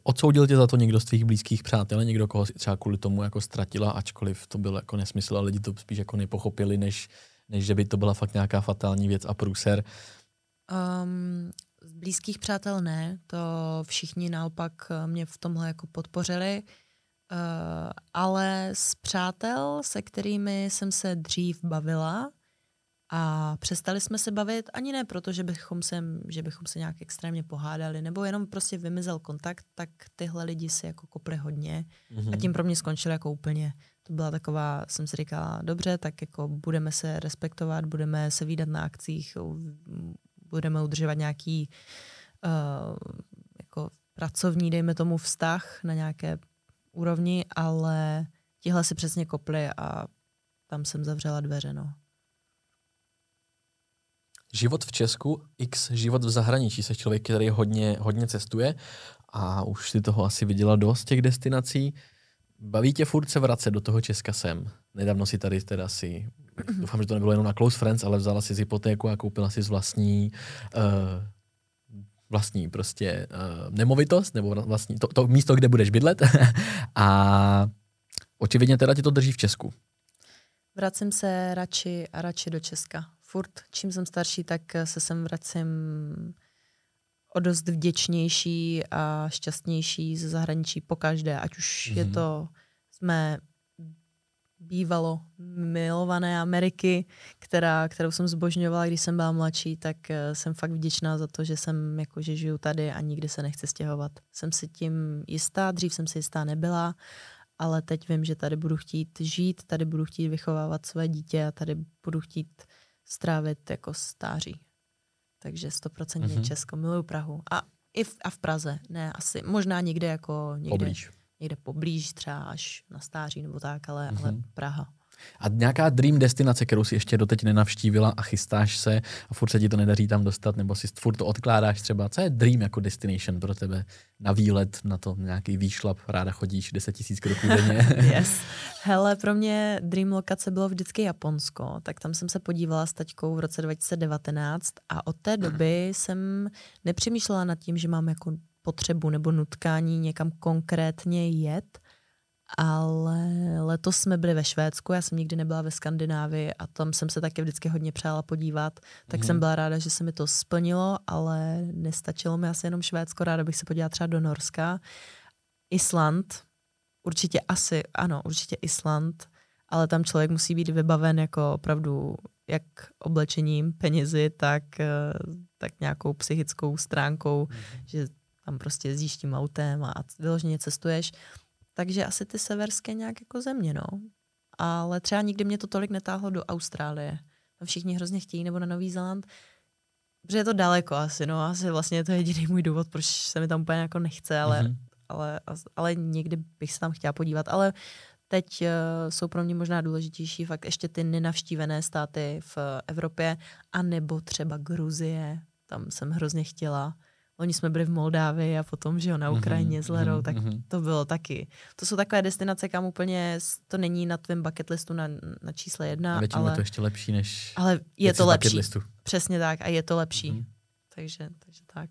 Odsoudil tě za to někdo z tvých blízkých přátel, někdo, koho si třeba kvůli tomu jako ztratila, ačkoliv to byl jako nesmysl a lidi to spíš jako nepochopili, než, než že by to byla fakt nějaká fatální věc a průser. Um, z blízkých přátel ne, to všichni naopak eh, mě v tomhle jako podpořili, uh, ale z přátel, se kterými jsem se dřív bavila a přestali jsme se bavit, ani ne proto, že bychom se, že bychom se nějak extrémně pohádali, nebo jenom prostě vymizel kontakt, tak tyhle lidi si jako kopli hodně Mhm. a tím pro mě skončilo jako úplně. To byla taková, jsem si říkala, dobře, tak jako budeme se respektovat, budeme se výdat na akcích, budeme udržovat nějaký uh, jako pracovní, dejme tomu, vztah na nějaké úrovni, ale tihle si přesně kopli a tam jsem zavřela dveře, no. Život v Česku, x život v zahraničí. Jsi člověk, který hodně, hodně cestuje a už si toho asi viděla dost těch destinací. Baví tě furt se vracet do toho Česka sem? Nedávno si tady teda si, doufám, že to nebylo jenom na Close Friends, ale vzala si z hypotéku a koupila si z vlastní uh, vlastní prostě uh, nemovitost, nebo vlastní, to, to místo, kde budeš bydlet. a očividně teda ti to drží v Česku. Vracím se radši a radši do Česka. Furt, čím jsem starší, tak se sem vracím o dost vděčnější a šťastnější ze zahraničí po každé, ať už mm-hmm. je Mhm. to jsme bývalo milované Ameriky, která, kterou jsem zbožňovala, když jsem byla mladší, tak eh, jsem fakt vděčná za to, že jsem jako, že žiju tady a nikdy se nechci stěhovat. Jsem si tím jistá, dřív jsem si jistá nebyla, ale teď vím, že tady budu chtít žít, tady budu chtít vychovávat své dítě a tady budu chtít strávit jako stáří. Takže stoprocentně Mhm. mm-hmm. Česko, miluju Prahu. A i v, a v Praze, ne, asi, možná někde jako někde, Poblíž. někde poblíž, třeba až na stáří nebo tak, ale, mm-hmm. ale Mhm. Praha. A nějaká dream destinace, kterou si ještě doteď nenavštívila a chystáš se a furt se ti to nedaří tam dostat, nebo si furt to odkládáš třeba. Co je dream jako destination pro tebe? Na výlet, na to nějaký výšlap, ráda chodíš 10 tisíc kroků denně. Yes. Hele, pro mě dream lokace bylo vždycky Japonsko, tak tam jsem se podívala s taťkou v roce 2019 a od té doby jsem nepřemýšlela nad tím, že mám jako potřebu nebo nutkání někam konkrétně jet, ale letos jsme byli ve Švédsku, já jsem nikdy nebyla ve Skandinávii a tam jsem se taky vždycky hodně přála podívat, tak Mhm. jsem byla ráda, že se mi to splnilo, ale nestačilo mi asi jenom Švédsko, ráda bych se podívala třeba do Norska. Island, určitě asi, ano, určitě Island, ale tam člověk musí být vybaven jako opravdu jak oblečením, penězi, tak, eh, tak nějakou psychickou stránkou, mm-hmm. že tam prostě jezdíš tím autem a vyloženě cestuješ. Takže asi ty severské nějak jako země, no. Ale třeba nikdy mě to tolik netáhlo do Austrálie. Tam všichni hrozně chtějí, nebo na Nový Zéland. Protože je to daleko asi, no. Asi vlastně je to jediný můj důvod, proč se mi tam úplně jako nechce, ale, Mhm. ale, ale někdy bych se tam chtěla podívat. Ale Teď uh, jsou pro mě možná důležitější fakt ještě ty nenavštívené státy v Evropě, anebo třeba Gruzie, tam jsem hrozně chtěla. Oni jsme byli v Moldávii a potom, že jo, na mhm, Ukrajině mm-hmm, s Lerou, mm-hmm. tak mhm. to bylo taky. To jsou takové destinace, kam úplně to není na tvém bucket listu na, na čísle jedna. A ale, je to ještě lepší, než Ale je to lepší. Listu. Přesně tak a je to lepší. Mm-hmm. Takže, takže tak.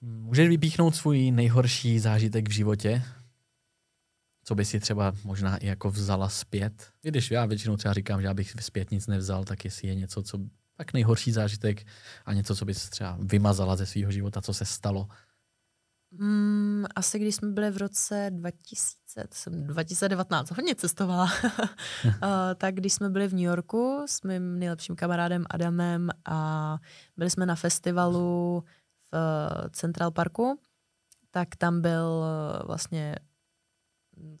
Můžeš vypíchnout svůj nejhorší zážitek v životě? Co by si třeba možná i jako vzala zpět? I když já většinou třeba říkám, že já bych zpět nic nevzal, tak jestli je něco, co tak nejhorší zážitek a něco, co bys třeba vymazala ze svého života, co se stalo? Mm, asi když jsme byli v roce 2000, jsem 2019 hodně cestovala, uh, tak když jsme byli v New Yorku s mým nejlepším kamarádem Adamem a byli jsme na festivalu v Central Parku, tak tam byl eh, vlastně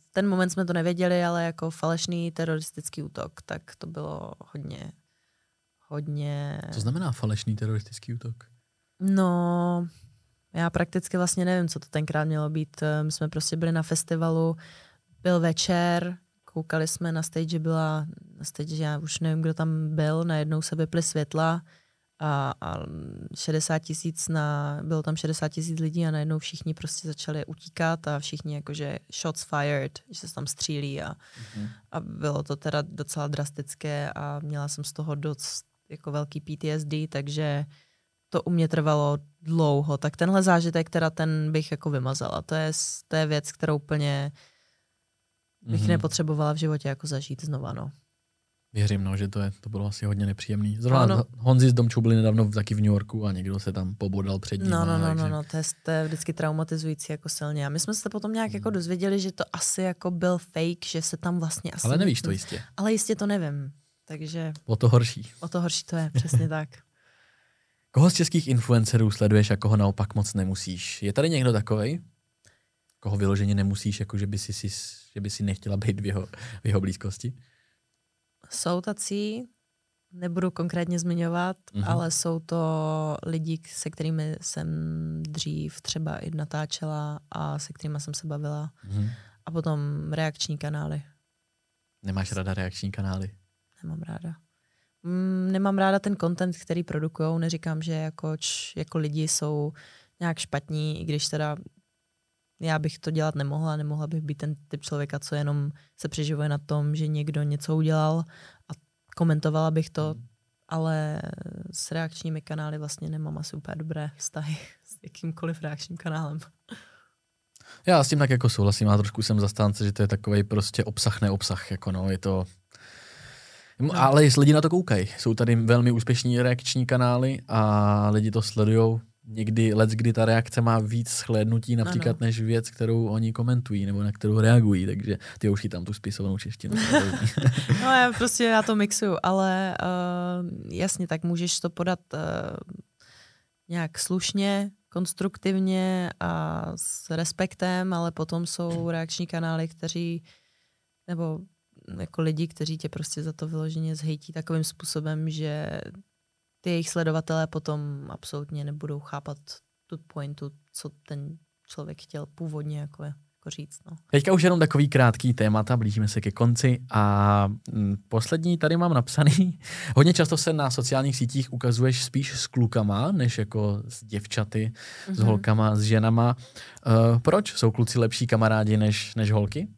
v ten moment jsme to nevěděli, ale jako falešný teroristický útok, tak to bylo hodně hodně... Co znamená falešný teroristický útok? No, já prakticky vlastně nevím, co to tenkrát mělo být. Eh, my jsme prostě byli na festivalu, byl večer, koukali jsme na stage, byla na stage, já už nevím, kdo tam byl, najednou se vyply světla a, a 60 tisíc na, bylo tam 60 tisíc lidí a najednou všichni prostě začali utíkat a všichni jakože shots fired, že se tam střílí a, mm-hmm. a bylo to teda docela drastické a měla jsem z toho dost jako velký PTSD, takže to u mě trvalo dlouho. Tak tenhle zážitek, teda ten bych jako vymazala. To je, to je věc, kterou úplně bych mm-hmm. nepotřebovala v životě jako zažít znova, no. Věřím, no, že to, je, to bylo asi hodně nepříjemný. Zrovna no, no. Honzi s Domčou byli nedávno taky v New Yorku a někdo se tam pobodal před ním. No, no, no, no, no, to je, to je vždycky traumatizující jako silně. A my jsme se potom nějak jako hmm. dozvěděli, že to asi jako byl fake, že se tam vlastně asi... Ale nevíš to jistě. Ale jistě to nevím. Takže... O to horší. O to horší to je, přesně tak. Koho z českých influencerů sleduješ a koho naopak moc nemusíš? Je tady někdo takový? Koho vyloženě nemusíš, jako že by si, si, že by si nechtěla být v jeho, v jeho blízkosti? Jsou tací, nebudu konkrétně zmiňovat, mm-hmm. ale jsou to lidi, se kterými jsem dřív třeba i natáčela a se kterými jsem se bavila. Mm-hmm. A potom reakční kanály. Nemáš rada reakční kanály? Nemám ráda. Mm, nemám ráda ten content, který produkují. Neříkám, že jako, č, jako lidi jsou nějak špatní, i když teda já bych to dělat nemohla, nemohla bych být ten typ člověka, co jenom se přeživuje na tom, že někdo něco udělal a komentovala bych to, mm. ale s reakčními kanály vlastně nemám asi úplně dobré vztahy s jakýmkoliv reakčním kanálem. Já s tím tak jako souhlasím, a trošku jsem zastánce, že to je takový prostě obsah, neobsah, jako no, je to No. Ale jestli lidi na to koukají, jsou tady velmi úspěšní reakční kanály a lidi to sledují. Někdy, let, kdy ta reakce má víc shlédnutí například ano. než věc, kterou oni komentují nebo na kterou reagují, takže ty už tam tu spisovanou češtinu. no já prostě já to mixuju, ale uh, jasně, tak můžeš to podat uh, nějak slušně, konstruktivně a s respektem, ale potom jsou reakční kanály, kteří nebo jako lidi, kteří tě prostě za to vyloženě zhejtí takovým způsobem, že ty jejich sledovatelé potom absolutně nebudou chápat tu pointu, co ten člověk chtěl původně jako, jako říct. No. Teďka už jenom takový krátký témata, blížíme se ke konci a mm, poslední tady mám napsaný. Hodně často se na sociálních sítích ukazuješ spíš s klukama, než jako s děvčaty, mm-hmm. s mhm. holkama, s ženama. Uh, proč? Jsou kluci lepší kamarádi než, než holky?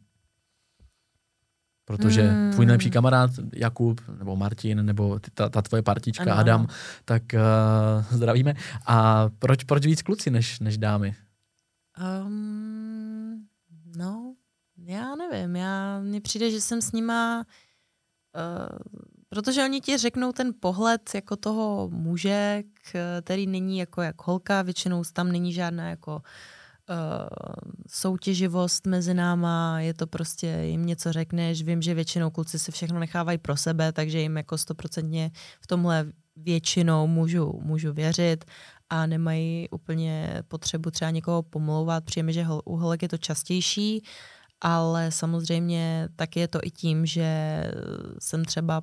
Protože mm. tvůj nejlepší kamarád Jakub, nebo Martin, nebo ty, ta, ta tvoje partička ano, Adam, tak uh, zdravíme. A proč, proč víc kluci než, než dámy? Um, no, já nevím. Já, mně přijde, že jsem s nima... Uh, protože oni ti řeknou ten pohled jako toho muže, který není jako jak holka, většinou tam není žádná jako uh, uh, soutěživost mezi náma, je to prostě, jim něco řekneš, vím, že většinou kluci si všechno nechávají pro sebe, takže jim jako stoprocentně v tomhle většinou můžu, můžu věřit a nemají úplně potřebu třeba někoho pomlouvat. Přijeme, že u holek je to častější, ale samozřejmě taky je to i tím, že jsem třeba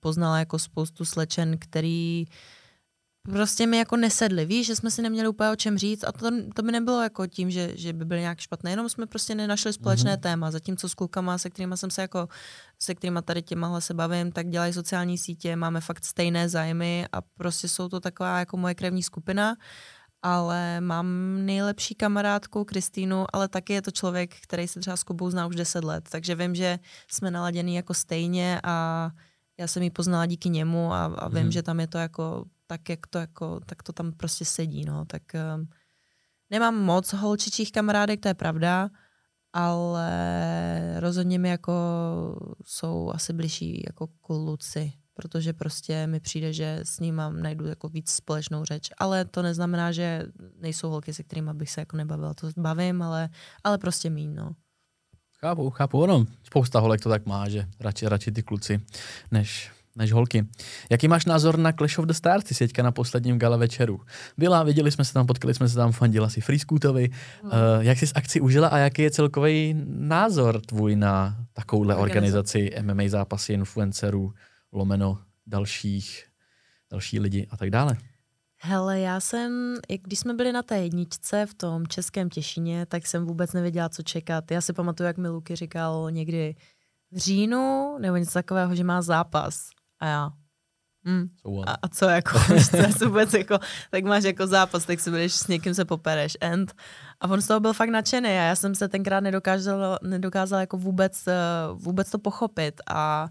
poznala jako spoustu slečen, který prostě mi jako nesedli, víš, že jsme si neměli úplně o čem říct a to, to by nebylo jako tím, že, že by byly nějak špatné, jenom jsme prostě nenašli společné mm-hmm. téma, zatímco s klukama, se kterými jsem se jako, se kterými tady těmahle se bavím, tak dělají sociální sítě, máme fakt stejné zájmy a prostě jsou to taková jako moje krevní skupina, ale mám nejlepší kamarádku Kristýnu, ale taky je to člověk, který se třeba s Kubou zná už 10 let, takže vím, že jsme naladěný jako stejně a já jsem ji poznala díky němu a, a vím, mm. že tam je to jako tak, jak to jako, tak to tam prostě sedí, no, tak um, nemám moc holčičích kamarádek, to je pravda, ale rozhodně mi jako jsou asi bližší jako kluci, protože prostě mi přijde, že s ním mám, najdu jako víc společnou řeč, ale to neznamená, že nejsou holky, se kterými bych se jako nebavila, to bavím, ale, ale prostě míň, no. Chápu, chápu, ono, spousta holek to tak má, že radši, radši ty kluci, než, než holky. Jaký máš názor na Clash of the Stars, ty seďka na posledním gala večeru? Byla, viděli jsme se tam, potkali jsme se tam, fandila si Freescootovi. No. Uh, jak jsi z akci užila a jaký je celkový názor tvůj na takovouhle organizaci MMA zápasy influencerů, lomeno dalších, další lidi a tak dále? Hele, já jsem, když jsme byli na té jedničce v tom českém Těšině, tak jsem vůbec nevěděla, co čekat. Já si pamatuju, jak mi Luky říkal někdy v říjnu nebo něco takového, že má zápas. A já, Hmm. A, a co jako, co vůbec jako, tak máš jako zápas, tak si budeš s někým se popereš, end. A on z toho byl fakt nadšený a já jsem se tenkrát nedokázal, nedokázal jako vůbec, eh, vůbec to pochopit. A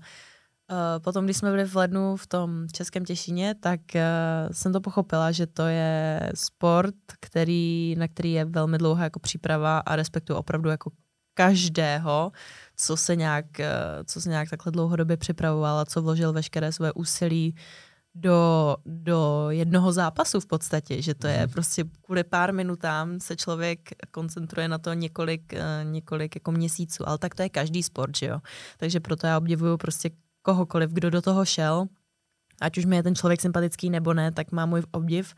Uh, potom, když jsme byli v lednu v tom Českém Těšině, tak uh, jsem to pochopila, že to je sport, který, na který je velmi dlouhá jako příprava a respektuju opravdu jako každého, co se nějak, uh, co se nějak takhle dlouhodobě připravoval a co vložil veškeré své úsilí do, do jednoho zápasu v podstatě, že to je mhm. prostě kvůli pár minutám se člověk koncentruje na to několik, několik jako měsíců, ale tak to je každý sport, že jo. Takže proto já obdivuju prostě kohokoliv, kdo do toho šel, ať už mi je ten člověk sympatický nebo ne, tak má můj obdiv.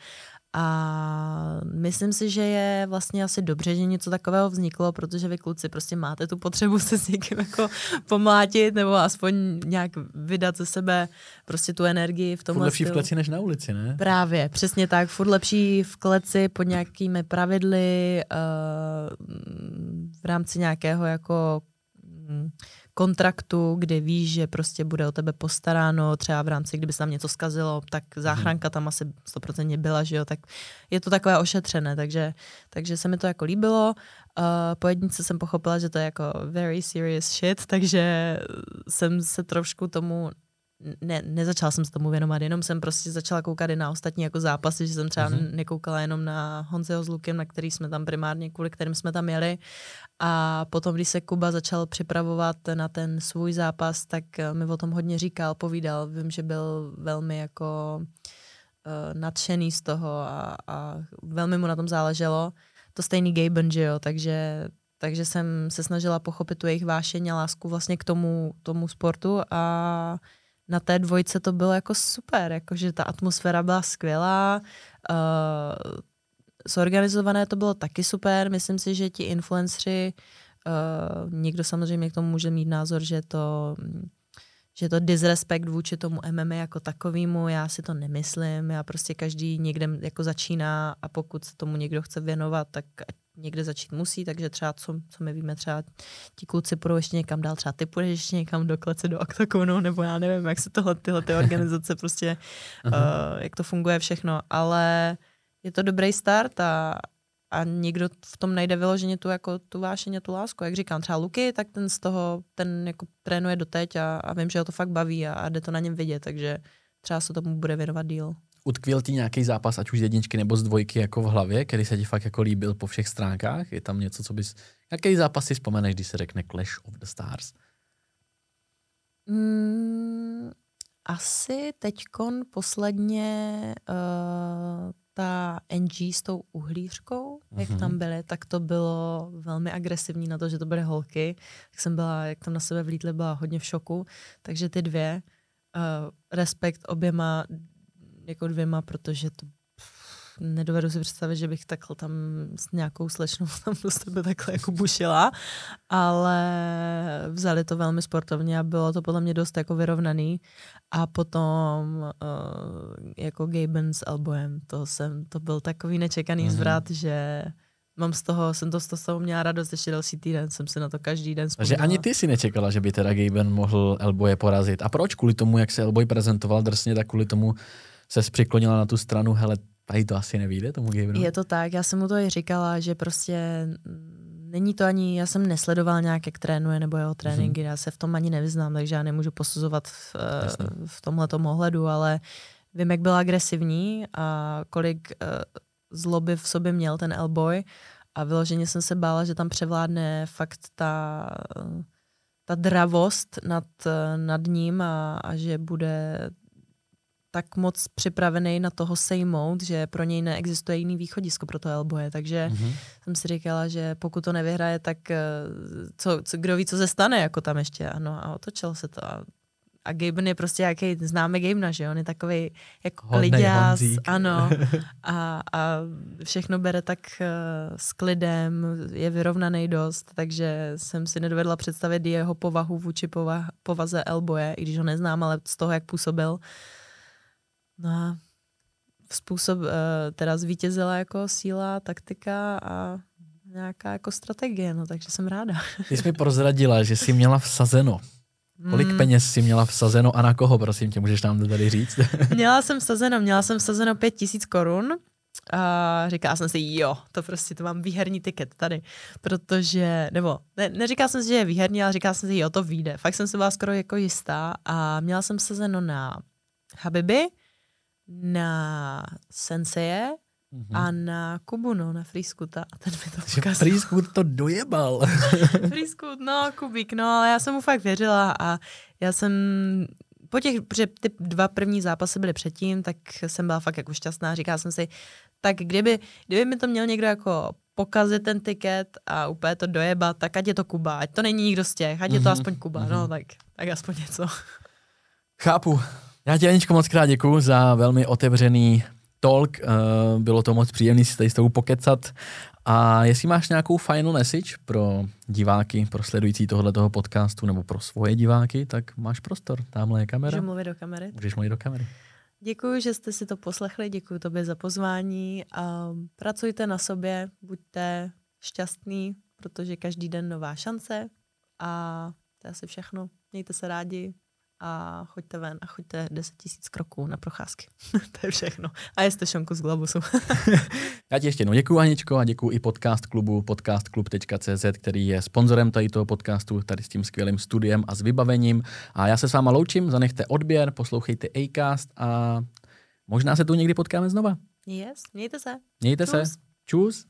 A myslím si, že je vlastně asi dobře, že něco takového vzniklo, protože vy kluci prostě máte tu potřebu se s někým jako pomlátit nebo aspoň nějak vydat ze sebe prostě tu energii v tom. Furt lepší stylu. v kleci než na ulici, ne? Právě, přesně tak. Furt lepší v kleci pod nějakými pravidly uh, v rámci nějakého jako mm, kontraktu, kdy víš, že prostě bude o tebe postaráno, třeba v rámci, kdyby se tam něco skazilo, tak záchranka tam asi stoprocentně byla, že jo, tak je to takové ošetřené, takže, takže se mi to jako líbilo. Uh, po jednice jsem pochopila, že to je jako very serious shit, takže jsem se trošku tomu ne, nezačala jsem se tomu věnovat, jenom jsem prostě začala koukat i na ostatní jako zápasy, že jsem třeba uh-huh. nekoukala jenom na Honzeho s Lukem, na který jsme tam primárně, kvůli kterým jsme tam jeli. A potom, když se Kuba začal připravovat na ten svůj zápas, tak mi o tom hodně říkal, povídal. Vím, že byl velmi jako uh, nadšený z toho a, a velmi mu na tom záleželo. To stejný Gaben, že jo, takže takže jsem se snažila pochopit tu jejich vášeň a lásku vlastně k tomu, tomu sportu a na té dvojce to bylo jako super, jakože ta atmosféra byla skvělá, uh, zorganizované to bylo taky super, myslím si, že ti influenceri, uh, někdo samozřejmě k tomu může mít názor, že to že to disrespekt vůči tomu MMA jako takovému, já si to nemyslím, já prostě každý někde jako začíná a pokud se tomu někdo chce věnovat, tak někde začít musí, takže třeba, co, co my víme, třeba ti kluci půjdou ještě někam dál, třeba ty půjdeš ještě někam do klece, do oktagonu, nebo já nevím, jak se tohle, tyhle ty organizace prostě, uh, jak to funguje všechno, ale je to dobrý start a, a někdo v tom najde vyloženě tu, jako, tu vášeň a tu lásku. Jak říkám, třeba Luky, tak ten z toho, ten jako trénuje doteď a, a vím, že ho to fakt baví a, a jde to na něm vidět, takže třeba se tomu bude věnovat díl. Utkvěl ti nějaký zápas, ať už z jedničky nebo z dvojky jako v hlavě, který se ti fakt jako líbil po všech stránkách? Je tam něco, co bys... Jaký zápas si vzpomeneš, když se řekne Clash of the Stars? Mm, asi teďkon posledně uh, ta NG s tou uhlířkou, mm-hmm. jak tam mhm. byly, tak to bylo velmi agresivní na to, že to byly holky. Tak jsem byla, jak tam na sebe vlítly, byla hodně v šoku. Takže ty dvě, uh, respekt oběma jako dvěma, protože to nedovedu si představit, že bych takhle tam s nějakou slečnou tam do sebe takhle jako bušila, ale vzali to velmi sportovně a bylo to podle mě dost jako vyrovnaný. A potom uh, jako Gaben s Elboem, to, jsem, to byl takový nečekaný mm-hmm. zvrat, že mám z toho, jsem to z toho měla radost, ještě další týden jsem se na to každý den vzpomínala. Takže ani ty si nečekala, že by teda Gaben mohl Elboje porazit. A proč? Kvůli tomu, jak se Elboj prezentoval drsně, tak kvůli tomu se přiklonila na tu stranu, hele, tady to asi nevíde tomu Gabenu. Je to tak, já jsem mu to i říkala, že prostě není to ani, já jsem nesledoval nějak, jak trénuje nebo jeho tréninky, mm-hmm. já se v tom ani nevyznám, takže já nemůžu posuzovat v, eh, v tomhle ohledu, ale vím, jak byl agresivní a kolik uh, zloby v sobě měl ten Elboy a vyloženě jsem se bála, že tam převládne fakt ta, ta dravost nad, nad ním a, a že bude tak moc připravený na toho sejmout, že pro něj neexistuje jiný východisko pro to Elboje. Takže mm-hmm. jsem si říkala, že pokud to nevyhraje, tak eh, co, co, kdo ví, co se stane jako tam ještě. Ano, a otočilo se to. A, a Gaben je prostě jaký, známe Gabena, že on je takový jako kliděs, ano. A, a všechno bere tak uh, s klidem, je vyrovnaný dost, takže jsem si nedovedla představit jeho povahu vůči povaze Elboje, i když ho neznám, ale z toho, jak působil, No a způsob uh, teda zvítězila jako síla, taktika a nějaká jako strategie, no takže jsem ráda. Ty jsi mi prozradila, že jsi měla vsazeno. Kolik hmm. peněz jsi měla vsazeno a na koho, prosím tě, můžeš nám to tady říct? měla jsem vsazeno, měla jsem vsazeno pět tisíc korun a říkala jsem si, jo, to prostě, to mám výherní tiket tady, protože, nebo ne, neříkala jsem si, že je výherní, ale říkala jsem si, jo, to vyjde. Fakt jsem si byla skoro jako jistá a měla jsem vsazeno na Habibi, na Senseje mm-hmm. a na Kubu, no, na Freescoota. A ten mi to ukázal. Freescoot to dojebal. Freescoot, no, Kubík, no, ale já jsem mu fakt věřila a já jsem po těch, protože ty dva první zápasy byly předtím, tak jsem byla fakt jako šťastná. Říkala jsem si, tak kdyby, kdyby mi to měl někdo jako pokazit ten tiket a úplně to dojebat, tak ať je to Kuba, ať to není nikdo z těch, ať mm-hmm. je to mhm. aspoň Kuba, mm-hmm. no tak, tak aspoň něco. Chápu. Já ti, Aničko, moc krát děkuji za velmi otevřený talk. Eh, bylo to moc příjemné si tady s tebou pokecat. A jestli máš nějakou final message pro diváky, pro sledující tohoto podcastu nebo pro svoje diváky, tak máš prostor. Tamhle je kamera. Můžu mluvit do kamery? Můžeš mluvit do kamery. Děkuji, že jste si to poslechli, děkuji tobě za pozvání. A pracujte na sobě, buďte šťastní, protože každý den nová šance a to je asi všechno. Mějte se rádi, a choďte ven a choďte 10 tisíc kroků na procházky. to je všechno. A jste šonku z Globusu. Já ti ještě jednou děkuji, Aničko, a děkuji i podcast klubu podcastklub.cz, který je sponzorem tady toho podcastu, tady s tím skvělým studiem a s vybavením. A já se s váma loučím, zanechte odběr, poslouchejte Acast a možná se tu někdy potkáme znova. Yes, mějte se. Mějte Čus. se. Čus.